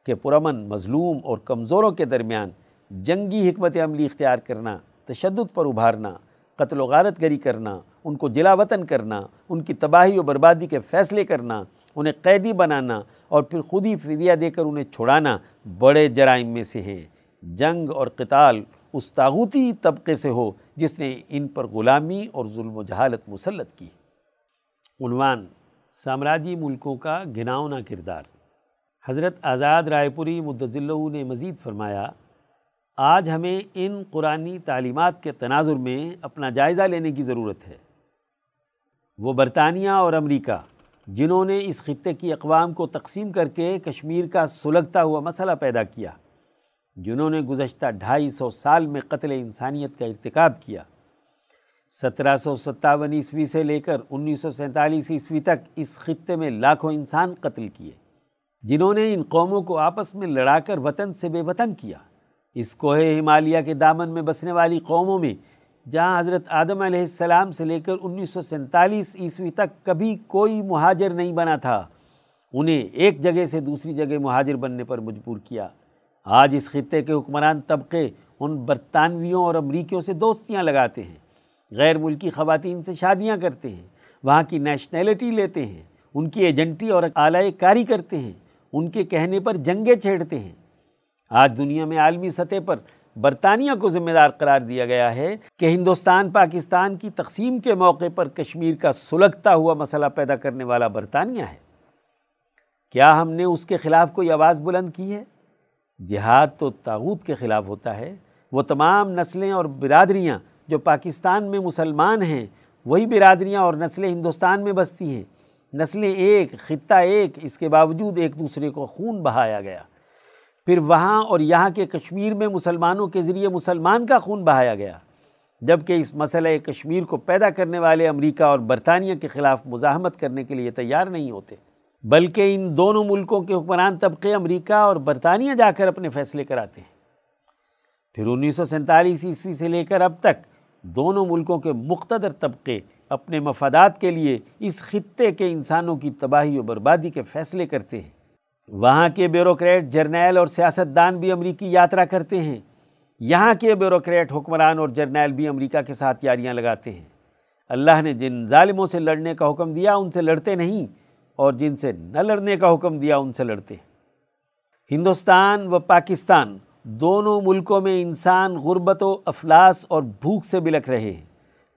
کہ پرامن مظلوم اور کمزوروں کے درمیان جنگی حکمت عملی اختیار کرنا، تشدد پر ابھارنا قتل و غارت گری کرنا، ان کو جلا وطن کرنا، ان کی تباہی و بربادی کے فیصلے کرنا، انہیں قیدی بنانا اور پھر خود ہی فدیہ دے کر انہیں چھڑانا بڑے جرائم میں سے ہیں۔ جنگ اور قتال اس تاغوتی طبقے سے ہو جس نے ان پر غلامی اور ظلم و جہالت مسلط کی۔ عنوان سامراجی ملکوں کا گناؤنا کردار۔ حضرت آزاد رائے پوری مدضلہ نے مزید فرمایا آج ہمیں ان قرآنی تعلیمات کے تناظر میں اپنا جائزہ لینے کی ضرورت ہے۔ وہ برطانیہ اور امریکہ، جنہوں نے اس خطے کی اقوام کو تقسیم کر کے کشمیر کا سلگتا ہوا مسئلہ پیدا کیا، جنہوں نے گزشتہ ڈھائی سو سال میں قتل انسانیت کا ارتکاب کیا۔ سترہ سو ستاون عیسوی سے لے کر انیس سو سینتالیس عیسوی تک اس خطے میں لاکھوں انسان قتل کیے، جنہوں نے ان قوموں کو آپس میں لڑا کر وطن سے بے وطن کیا۔ اس کوہ ہمالیہ کے دامن میں بسنے والی قوموں میں، جہاں حضرت آدم علیہ السلام سے لے کر انیس سو سینتالیس عیسوی تک کبھی کوئی مہاجر نہیں بنا تھا۔ انہیں ایک جگہ سے دوسری جگہ مہاجر بننے پر مجبور کیا۔ آج اس خطے کے حکمران طبقے ان برطانویوں اور امریکیوں سے دوستیاں لگاتے ہیں۔ غیر ملکی خواتین سے شادیاں کرتے ہیں۔ وہاں کی نیشنلٹی لیتے ہیں۔ ان کی ایجنٹی اور اعلی کاری کرتے ہیں۔ ان کے کہنے پر جنگیں چھیڑتے ہیں۔ آج دنیا میں عالمی سطح پر برطانیہ کو ذمہ دار قرار دیا گیا ہے کہ ہندوستان، پاکستان کی تقسیم کے موقع پر کشمیر کا سلگتا ہوا مسئلہ پیدا کرنے والا برطانیہ ہے۔ کیا ہم نے اس کے خلاف کوئی آواز بلند کی ہے؟ جہاد تو تاغوت کے خلاف ہوتا ہے۔ وہ تمام نسلیں اور برادریاں جو پاکستان میں مسلمان ہیں، وہی برادریاں اور نسلیں ہندوستان میں بستی ہیں۔ نسلیں ایک، خطہ ایک، اس کے باوجود ایک دوسرے کو خون بہایا گیا۔ پھر وہاں اور یہاں کے کشمیر میں مسلمانوں کے ذریعے مسلمان کا خون بہایا گیا، جبکہ اس مسئلہ کشمیر کو پیدا کرنے والے امریکہ اور برطانیہ کے خلاف مزاحمت کرنے کے لیے تیار نہیں ہوتے۔ بلکہ ان دونوں ملکوں کے حکمران طبقے امریکہ اور برطانیہ جا کر اپنے فیصلے کراتے ہیں۔ پھر انیس سو سینتالیس عیسوی سے لے کر اب تک دونوں ملکوں کے مقتدر طبقے اپنے مفادات کے لیے اس خطے کے انسانوں کی تباہی و بربادی کے فیصلے کرتے ہیں۔ وہاں کے بیوروکریٹ جرنیل اور سیاستدان بھی امریکی یاترا کرتے ہیں۔ یہاں کے بیوروکریٹ حکمران اور جرنیل بھی امریکہ کے ساتھ یاریاں لگاتے ہیں۔ اللہ نے جن ظالموں سے لڑنے کا حکم دیا، ان سے لڑتے نہیں، اور جن سے نہ لڑنے کا حکم دیا، ان سے لڑتے ہندوستان و پاکستان دونوں ملکوں میں انسان غربت و افلاس اور بھوک سے بلک رہے ہیں۔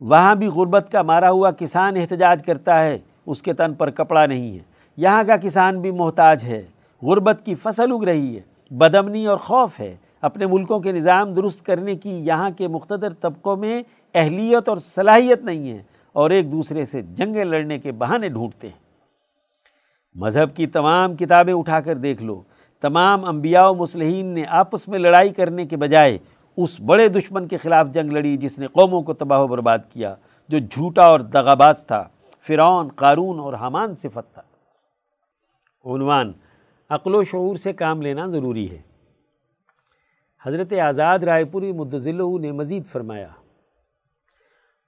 وہاں بھی غربت کا مارا ہوا کسان احتجاج کرتا ہے، اس کے تن پر کپڑا نہیں ہے۔ یہاں کا کسان بھی محتاج ہے۔ غربت کی فصل اگ رہی ہے، بدمنی اور خوف ہے۔ اپنے ملکوں کے نظام درست کرنے کی یہاں کے مقتدر طبقوں میں اہلیت اور صلاحیت نہیں ہے اور ایک دوسرے سے جنگیں لڑنے کے بہانے ڈھونڈتے ہیں۔ مذہب کی تمام کتابیں اٹھا کر دیکھ لو۔ تمام انبیاء و مسلحین نے آپس میں لڑائی کرنے کے بجائے اس بڑے دشمن کے خلاف جنگ لڑی جس نے قوموں کو تباہ و برباد کیا، جو جھوٹا اور دغاباز تھا۔ فرعون، قارون اور حمان صفت تھا۔ عنوان عقل و شعور سے کام لینا ضروری ہے۔ حضرت آزاد رائے پوری مدضل نے مزید فرمایا،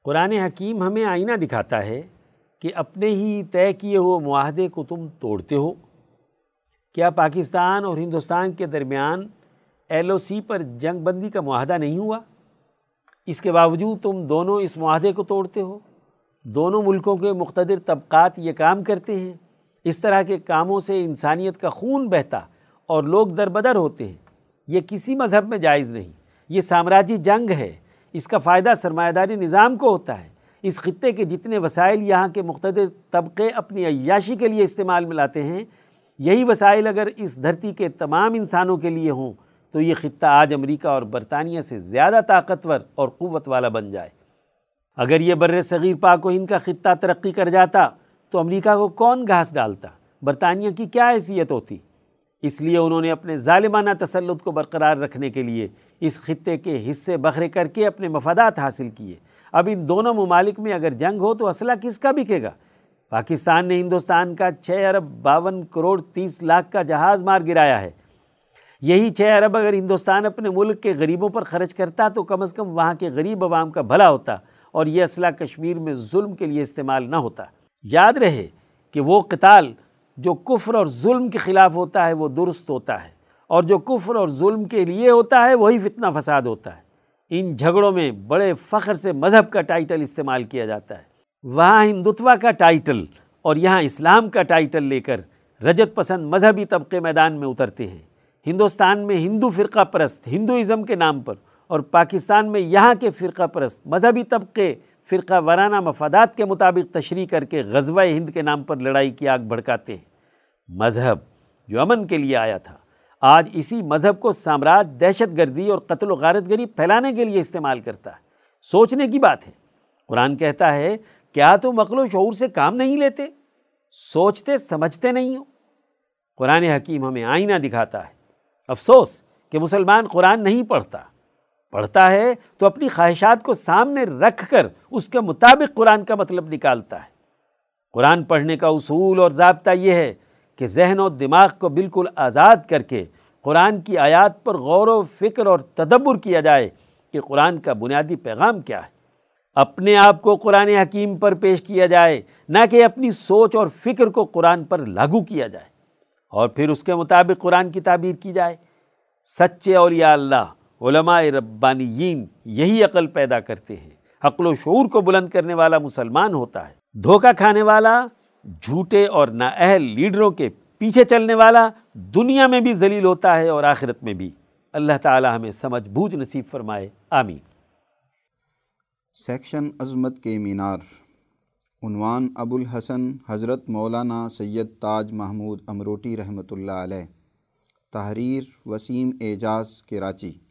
قرآن حکیم ہمیں آئینہ دکھاتا ہے کہ اپنے ہی طے کیے ہوئے معاہدے کو تم توڑتے ہو۔ کیا پاکستان اور ہندوستان کے درمیان ایل او سی پر جنگ بندی کا معاہدہ نہیں ہوا؟ اس کے باوجود تم دونوں اس معاہدے کو توڑتے ہو۔ دونوں ملکوں کے مقتدر طبقات یہ کام کرتے ہیں۔ اس طرح کے کاموں سے انسانیت کا خون بہتا اور لوگ دربدر ہوتے ہیں۔ یہ کسی مذہب میں جائز نہیں۔ یہ سامراجی جنگ ہے۔ اس کا فائدہ سرمایہ داری نظام کو ہوتا ہے۔ اس خطے کے جتنے وسائل یہاں کے مختلف طبقے اپنی عیاشی کے لیے استعمال میں لاتے ہیں، یہی وسائل اگر اس دھرتی کے تمام انسانوں کے لیے ہوں تو یہ خطہ آج امریکہ اور برطانیہ سے زیادہ طاقتور اور قوت والا بن جائے۔ اگر یہ بر صغیر پاک و ہند کا خطہ ترقی کر جاتا تو امریکہ کو کون گھاس ڈالتا؟ برطانیہ کی کیا حیثیت ہوتی؟ اس لیے انہوں نے اپنے ظالمانہ تسلط کو برقرار رکھنے کے لیے اس خطے کے حصے بکھرے کر کے اپنے مفادات حاصل کیے۔ اب ان دونوں ممالک میں اگر جنگ ہو تو اسلحہ کس کا بکے گا؟ پاکستان نے ہندوستان کا چھ ارب باون کروڑ تیس لاکھ کا جہاز مار گرایا ہے۔ یہی چھ ارب اگر ہندوستان اپنے ملک کے غریبوں پر خرچ کرتا تو کم از کم وہاں کے غریب عوام کا بھلا ہوتا اور یہ اسلحہ کشمیر میں ظلم کے لیے استعمال نہ ہوتا۔ یاد رہے کہ وہ قتال جو کفر اور ظلم کے خلاف ہوتا ہے، وہ درست ہوتا ہے۔ اور جو کفر اور ظلم کے لیے ہوتا ہے، وہی فتنہ فساد ہوتا ہے۔ ان جھگڑوں میں بڑے فخر سے مذہب کا ٹائٹل استعمال کیا جاتا ہے۔ وہاں ہندوتوا کا ٹائٹل اور یہاں اسلام کا ٹائٹل لے کر رجت پسند مذہبی طبقے میدان میں اترتے ہیں۔ ہندوستان میں ہندو فرقہ پرست، ہندوازم کے نام پر، اور پاکستان میں یہاں کے فرقہ پرست مذہبی طبقے فرقہ وارانہ مفادات کے مطابق تشریح کر کے غزوہ ہند کے نام پر لڑائی کی آگ بھڑکاتے ہیں۔ مذہب جو امن کے لیے آیا تھا، آج اسی مذہب کو سامراج دہشت گردی اور قتل و غارت گری پھیلانے کے لیے استعمال کرتا ہے۔ سوچنے کی بات ہے۔ قرآن کہتا ہے، کیا تم عقل و شعور سے کام نہیں لیتے؟ سوچتے، سمجھتے نہیں ہو؟ قرآن حکیم ہمیں آئینہ دکھاتا ہے۔ افسوس کہ مسلمان قرآن نہیں پڑھتا۔ پڑھتا ہے تو اپنی خواہشات کو سامنے رکھ کر اس کے مطابق قرآن کا مطلب نکالتا ہے۔ قرآن پڑھنے کا اصول اور ضابطہ یہ ہے کہ ذہن و دماغ کو بالکل آزاد کر کے قرآن کی آیات پر غور و فکر اور تدبر کیا جائے کہ قرآن کا بنیادی پیغام کیا ہے۔ اپنے آپ کو قرآن حکیم پر پیش کیا جائے، نہ کہ اپنی سوچ اور فکر کو قرآن پر لاگو کیا جائے۔ اور پھر اس کے مطابق قرآن کی تعبیر کی جائے۔ سچے اولیاء اللہ۔ علماء ربانیین یہی عقل پیدا کرتے ہیں۔ عقل و شعور کو بلند کرنے والا مسلمان ہوتا ہے۔ دھوکہ کھانے والا، جھوٹے اور نااہل لیڈروں کے پیچھے چلنے والا دنیا میں بھی ذلیل ہوتا ہے اور آخرت میں بھی۔ اللہ تعالی ہمیں سمجھ بوجھ نصیب فرمائے۔ آمین۔ سیکشن عظمت کے مینار۔ عنوان ابو الحسن حضرت مولانا سید تاج محمود امروٹی رحمۃ اللہ علیہ۔ تحریر وسیم اعجاز کراچی۔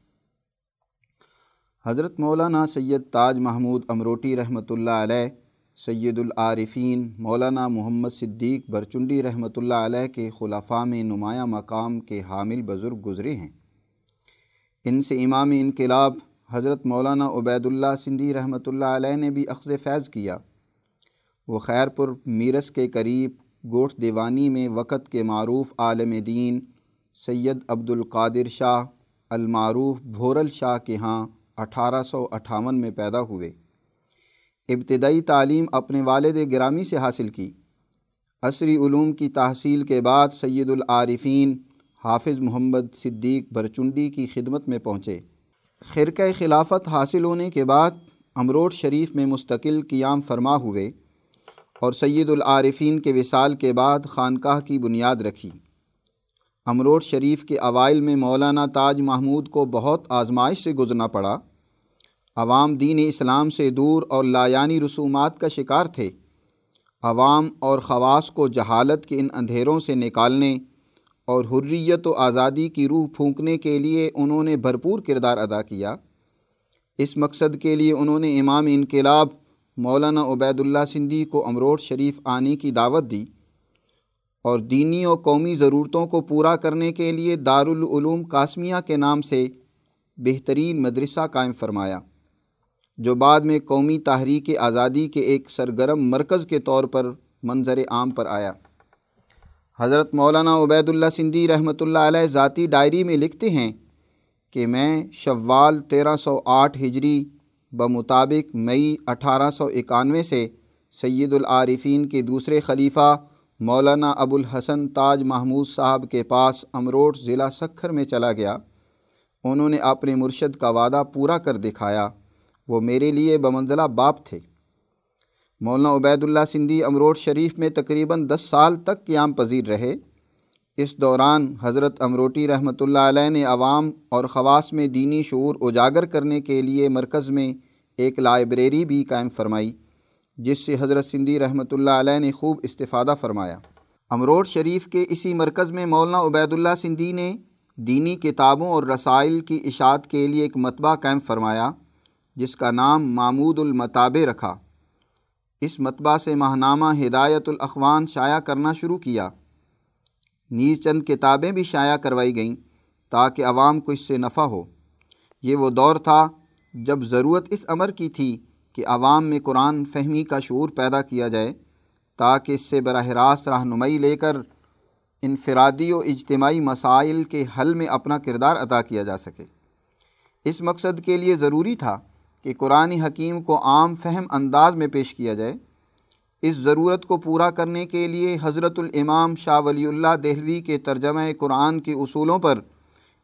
حضرت مولانا سید تاج محمود امروٹی رحمۃ اللہ علیہ، سید العارفین، مولانا محمد صدیق برچنڈی رحمۃ اللہ علیہ کے خلفاء میں نمایاں مقام کے حامل بزرگ گزرے ہیں۔ ان سے امام انقلاب، حضرت مولانا عبید اللہ سندھی رحمۃ اللہ علیہ نے بھی اخذ فیض کیا۔ وہ خیر پور میرس کے قریب گوٹھ دیوانی میں وقت کے معروف عالم دین، سید عبد القادر شاہ، المعروف بھورل شاہ کے ہاں اٹھارہ سو اٹھاون میں پیدا ہوئے۔ ابتدائی تعلیم اپنے والد گرامی سے حاصل کی۔ عصری علوم کی تحصیل کے بعد سید العارفین حافظ محمد صدیق برچنڈی کی خدمت میں پہنچے۔ خرقہ خلافت حاصل ہونے کے بعد امروٹ شریف میں مستقل قیام فرما ہوئے اور سید العارفین کے وصال کے بعد خانقاہ کی بنیاد رکھی۔ امروٹ شریف کے اوائل میں مولانا تاج محمود کو بہت آزمائش سے گزرنا پڑا۔ عوام دین اسلام سے دور اور لایانی رسومات کا شکار تھے۔ عوام اور خواص کو جہالت کے ان اندھیروں سے نکالنے اور حریت و آزادی کی روح پھونکنے کے لیے انہوں نے بھرپور کردار ادا کیا۔ اس مقصد کے لیے انہوں نے امام انقلاب مولانا عبید اللہ سندھی کو امروٹ شریف آنے کی دعوت دی اور دینی و قومی ضرورتوں کو پورا کرنے کے لیے دارالعلوم قاسمیہ کے نام سے بہترین مدرسہ قائم فرمایا۔ جو بعد میں قومی تحریک آزادی کے ایک سرگرم مرکز کے طور پر منظر عام پر آیا۔ حضرت مولانا عبید اللہ سندھی رحمۃ اللہ علیہ ذاتی ڈائری میں لکھتے ہیں کہ میں شوال تیرہ سو آٹھ ہجری بمطابق مئی اٹھارہ سو اکانوے سے سید العارفین کے دوسرے خلیفہ مولانا ابو الحسن تاج محمود صاحب کے پاس امروٹ ضلع سکھر میں چلا گیا۔ انہوں نے اپنے مرشد کا وعدہ پورا کر دکھایا۔ وہ میرے لیے بمنزلہ باپ تھے۔ مولانا عبید اللہ سندھی امروٹ شریف میں تقریباً دس سال تک قیام پذیر رہے۔ اس دوران حضرت امروٹی رحمۃ اللہ علیہ نے عوام اور خواص میں دینی شعور اجاگر کرنے کے لیے مرکز میں ایک لائبریری بھی قائم فرمائی، جس سے حضرت سندھی رحمۃ اللہ علیہ نے خوب استفادہ فرمایا۔ امروٹ شریف کے اسی مرکز میں مولانا عبید اللہ سندھی نے دینی کتابوں اور رسائل کی اشاعت کے لیے ایک مطبع قائم فرمایا۔ جس کا نام معمود المطابع رکھا۔ اس مطبع سے ماہنامہ ہدایت الاخوان شائع کرنا شروع کیا۔ نیز چند کتابیں بھی شائع کروائی گئیں تاکہ عوام کو اس سے نفع ہو۔ یہ وہ دور تھا جب ضرورت اس امر کی تھی کہ عوام میں قرآن فہمی کا شعور پیدا کیا جائے تاکہ اس سے براہ راست رہنمائی لے کر انفرادی و اجتماعی مسائل کے حل میں اپنا کردار ادا کیا جا سکے۔ اس مقصد کے لیے ضروری تھا کہ قرآن حکیم کو عام فہم انداز میں پیش کیا جائے، اس ضرورت کو پورا کرنے کے لیے حضرت الامام شاہ ولی اللہ دہلوی کے ترجمہ قرآن کے اصولوں پر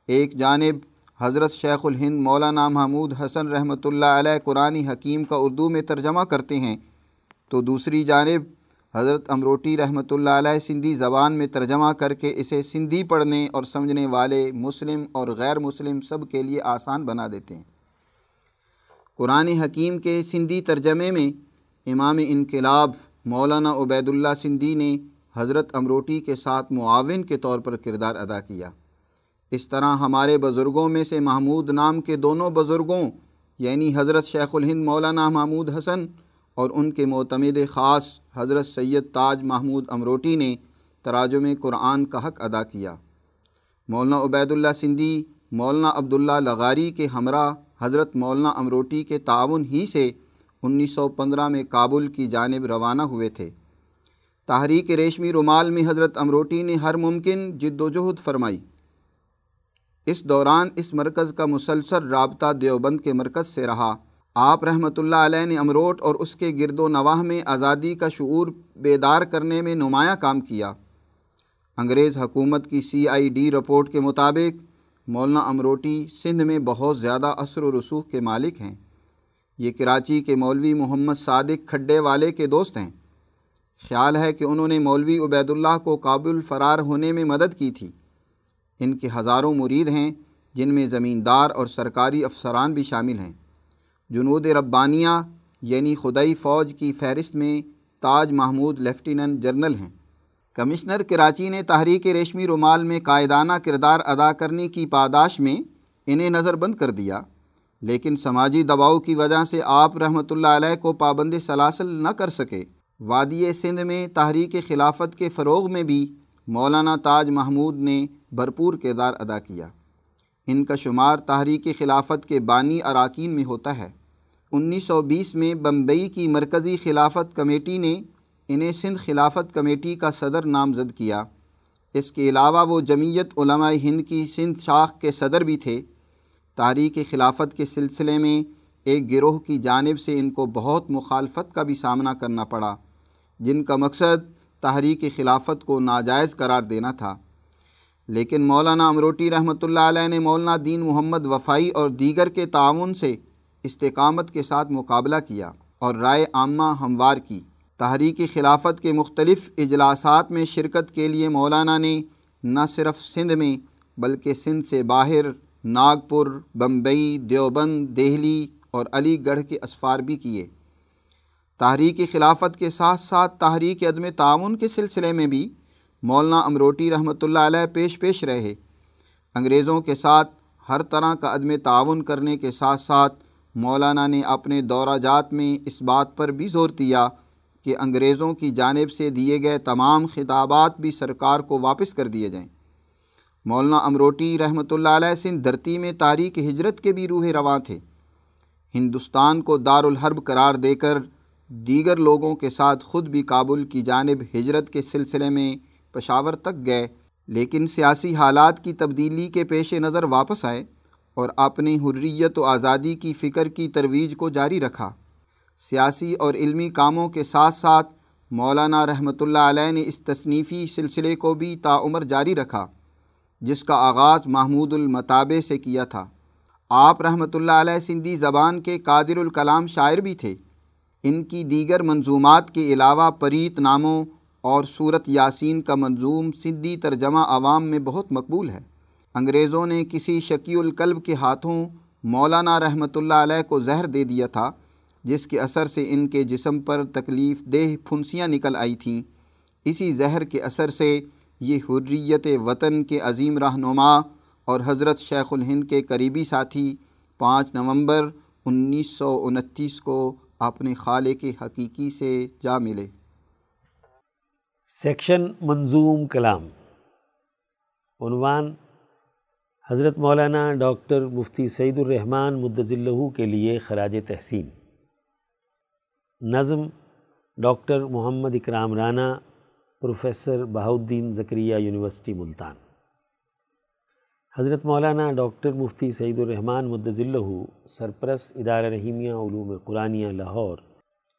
ایک جانب حضرت شیخ الہند مولانا محمود حسن رحمۃ اللہ علیہ قرآن حکیم کا اردو میں ترجمہ کرتے ہیں۔ تو دوسری جانب حضرت امروٹی رحمۃ اللہ علیہ سندھی زبان میں ترجمہ کر کے اسے سندھی پڑھنے اور سمجھنے والے مسلم اور غیر مسلم سب کے لیے آسان بنا دیتے ہیں۔ قرآن حکیم کے سندھی ترجمے میں امام انقلاب مولانا عبید اللہ سندھی نے حضرت امروٹی کے ساتھ معاون کے طور پر کردار ادا کیا۔ اس طرح ہمارے بزرگوں میں سے محمود نام کے دونوں بزرگوں یعنی حضرت شیخ الہند مولانا محمود حسن اور ان کے معتمد خاص حضرت سید تاج محمود امروٹی نے تراجم قرآن کا حق ادا کیا۔ مولانا عبید اللہ سندھی، مولانا عبداللہ لغاری کے ہمراہ حضرت مولانا امروٹی کے تعاون ہی سے انیس سو پندرہ میں کابل کی جانب روانہ ہوئے تھے۔ تحریک ریشمی رومال میں حضرت امروٹی نے ہر ممکن جد و جہد فرمائی۔ اس دوران اس مرکز کا مسلسل رابطہ دیوبند کے مرکز سے رہا۔ آپ رحمۃ اللہ علیہ نے امروٹ اور اس کے گرد و نواح میں آزادی کا شعور بیدار کرنے میں نمایاں کام کیا۔ انگریز حکومت کی سی آئی ڈی رپورٹ کے مطابق مولانا امروٹی سندھ میں بہت زیادہ اثر و رسوخ کے مالک ہیں۔ یہ کراچی کے مولوی محمد صادق کھڈے والے کے دوست ہیں۔ خیال ہے کہ انہوں نے مولوی عبید اللہ کو قابل فرار ہونے میں مدد کی تھی۔ ان کے ہزاروں مرید ہیں، جن میں زمیندار اور سرکاری افسران بھی شامل ہیں۔ جنود ربانیہ یعنی خدائی فوج کی فہرست میں تاج محمود لیفٹیننٹ جنرل ہیں۔ کمشنر کراچی نے تحریک ریشمی رومال میں قائدانہ کردار ادا کرنے کی پاداش میں انہیں نظر بند کر دیا، لیکن سماجی دباؤ کی وجہ سے آپ رحمۃ اللہ علیہ کو پابند سلاسل نہ کر سکے۔ وادی سندھ میں تحریک خلافت کے فروغ میں بھی مولانا تاج محمود نے بھرپور کردار ادا کیا۔ ان کا شمار تحریک خلافت کے بانی اراکین میں ہوتا ہے۔ انیس سو بیس میں بمبئی کی مرکزی خلافت کمیٹی نے انہیں سندھ خلافت کمیٹی کا صدر نامزد کیا۔ اس کے علاوہ وہ جمعیت علماء ہند کی سندھ شاخ کے صدر بھی تھے۔ تحریک خلافت کے سلسلے میں ایک گروہ کی جانب سے ان کو بہت مخالفت کا بھی سامنا کرنا پڑا، جن کا مقصد تحریک خلافت کو ناجائز قرار دینا تھا۔ لیکن مولانا امروٹی رحمۃ اللہ علیہ نے مولانا دین محمد وفائی اور دیگر کے تعاون سے استقامت کے ساتھ مقابلہ کیا اور رائے عامہ ہموار کی۔ تحریک خلافت کے مختلف اجلاسات میں شرکت کے لیے مولانا نے نہ صرف سندھ میں بلکہ سندھ سے باہر ناگپور، بمبئی، دیوبند، دہلی اور علی گڑھ کے اسفار بھی کیے۔ تحریک خلافت کے ساتھ ساتھ تحریک عدم تعاون کے سلسلے میں بھی مولانا امروٹی رحمۃ اللہ علیہ پیش پیش رہے۔ انگریزوں کے ساتھ ہر طرح کا عدم تعاون کرنے کے ساتھ ساتھ مولانا نے اپنے دورہ جات میں اس بات پر بھی زور دیا۔ کہ انگریزوں کی جانب سے دیے گئے تمام خطابات بھی سرکار کو واپس کر دیے جائیں۔ مولانا امروٹی رحمۃ اللہ علیہ سندھ دھرتی میں تاریخ ہجرت کے بھی روح رواں تھے۔ ہندوستان کو دار الحرب قرار دے کر دیگر لوگوں کے ساتھ خود بھی کابل کی جانب ہجرت کے سلسلے میں پشاور تک گئے، لیکن سیاسی حالات کی تبدیلی کے پیش نظر واپس آئے اور اپنی حریت و آزادی کی فکر کی ترویج کو جاری رکھا۔ سیاسی اور علمی کاموں کے ساتھ ساتھ مولانا رحمۃ اللہ علیہ نے اس تصنیفی سلسلے کو بھی تاعمر جاری رکھا، جس کا آغاز محمود المطابع سے کیا تھا۔ آپ رحمۃ اللہ علیہ سندھی زبان کے قادر الکلام شاعر بھی تھے۔ ان کی دیگر منظومات کے علاوہ پریت ناموں اور صورت یاسین کا منظوم سندھی ترجمہ عوام میں بہت مقبول ہے۔ انگریزوں نے کسی شکی القلب کے ہاتھوں مولانا رحمۃ اللہ علیہ کو زہر دے دیا تھا۔ جس کے اثر سے ان کے جسم پر تکلیف دہ پھنسیاں نکل آئی تھیں۔ اسی زہر کے اثر سے یہ حریت وطن کے عظیم رہنما اور حضرت شیخ الہند کے قریبی ساتھی پانچ نومبر انیس سو انتیس کو اپنے خالق حقیقی سے جا ملے۔ سیکشن منظوم کلام۔ عنوان حضرت مولانا ڈاکٹر مفتی سعید الرحمن مدضلہ کے لیے خراج تحسین۔ نظم، doctor Muhammad Ikram Rana, professor Bahauddin Zakariya university Multan. حضرت مولانا ڈاکٹر مفتی سعید الرحمن مدضلہ سرپرست ادارہ رحیمیہ علوم قرآنیہ لاہور،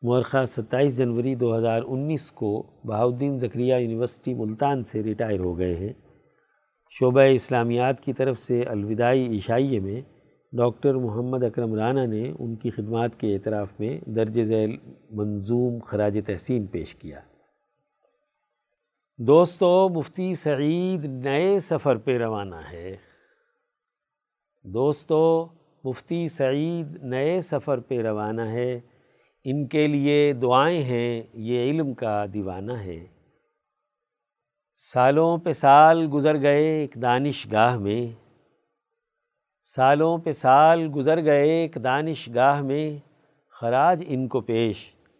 مورخہ ستائیس جنوری دو ہزار انیس کو بہاؤدین زکریہ یونیورسٹی ملتان سے ریٹائر ہو گئے ہیں۔ شعبہ اسلامیات کی طرف سے الوداعی عشائیے میں ڈاکٹر محمد اکرم رانا نے ان کی خدمات کے اعتراف میں درج ذیل منظوم خراج تحسین پیش کیا۔ دوستو، مفتی سعید نئے سفر پہ روانہ ہے۔ دوستو، مفتی سعید نئے سفر پہ روانہ ہے۔ ان کے لیے دعائیں ہیں، یہ علم کا دیوانہ ہے۔ سالوں پہ سال گزر گئے ایک دانش گاہ میں۔ سالوں پہ سال گزر گئے، ایک دانش گاہ میں خراج ان کو پیش،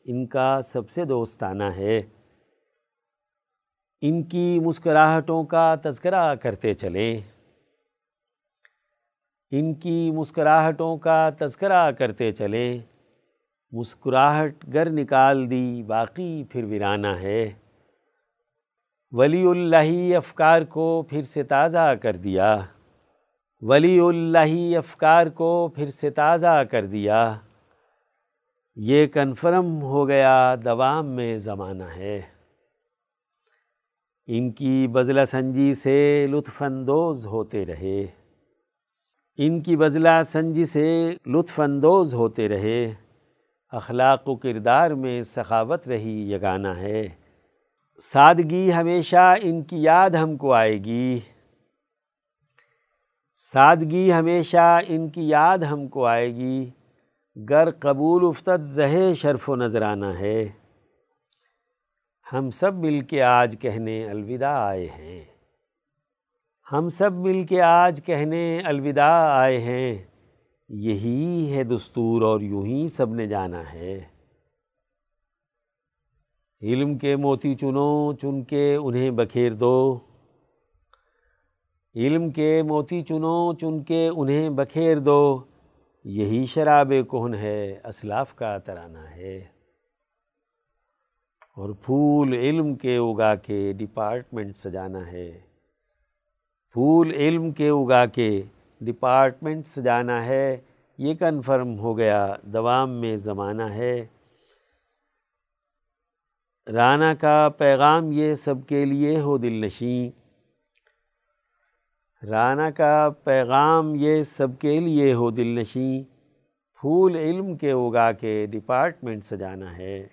ان کا سب سے دوستانہ ہے۔ ان کی مسکراہٹوں کا تذکرہ کرتے چلیں۔ ان کی مسکراہٹوں کا تذکرہ کرتے چلیں۔ مسکراہٹ گر نکال دی، باقی پھر ویرانہ ہے۔ ولی اللہ افکار کو پھر سے تازہ کر دیا۔ ولی اللہ افکار کو پھر سے تازہ کر دیا۔ یہ کنفرم ہو گیا دوام میں زمانہ ہے۔ ان کی بزلہ سنجی سے لطف اندوز ہوتے رہے۔ ان کی بزلہ سنجی سے لطف اندوز ہوتے رہے۔ اخلاق و کردار میں سخاوت رہی یگانہ ہے۔ سادگی ہمیشہ ان کی یاد ہم کو آئے گی۔ سادگی ہمیشہ ان کی یاد ہم کو آئے گی۔ گر قبول افتد زہ شرف و نذرانہ ہے۔ ہم سب مل کے آج کہنے الوداع آئے ہیں۔ ہم سب مل کے آج کہنے الوداع آئے ہیں۔ یہی ہے دستور اور یوں ہی سب نے جانا ہے۔ علم کے موتی چنو، چن کے انہیں بکھیر دو۔ علم کے موتی چنو، چن کے انہیں بکھیر دو۔ یہی شراب کہن ہے، اسلاف کا ترانہ ہے۔ اور پھول علم کے اگا کے ڈپارٹمنٹ سجانا ہے۔ پھول علم کے اگا کے ڈپارٹمنٹ سجانا ہے۔ یہ کنفرم ہو گیا، دوام میں زمانہ ہے۔ رانا کا پیغام یہ سب کے لیے ہو دل نشیں۔ رانا کا پیغام یہ سب کے لیے ہو دل نشیں پھول علم کے اگا کے ڈپارٹمنٹ سجانا ہے۔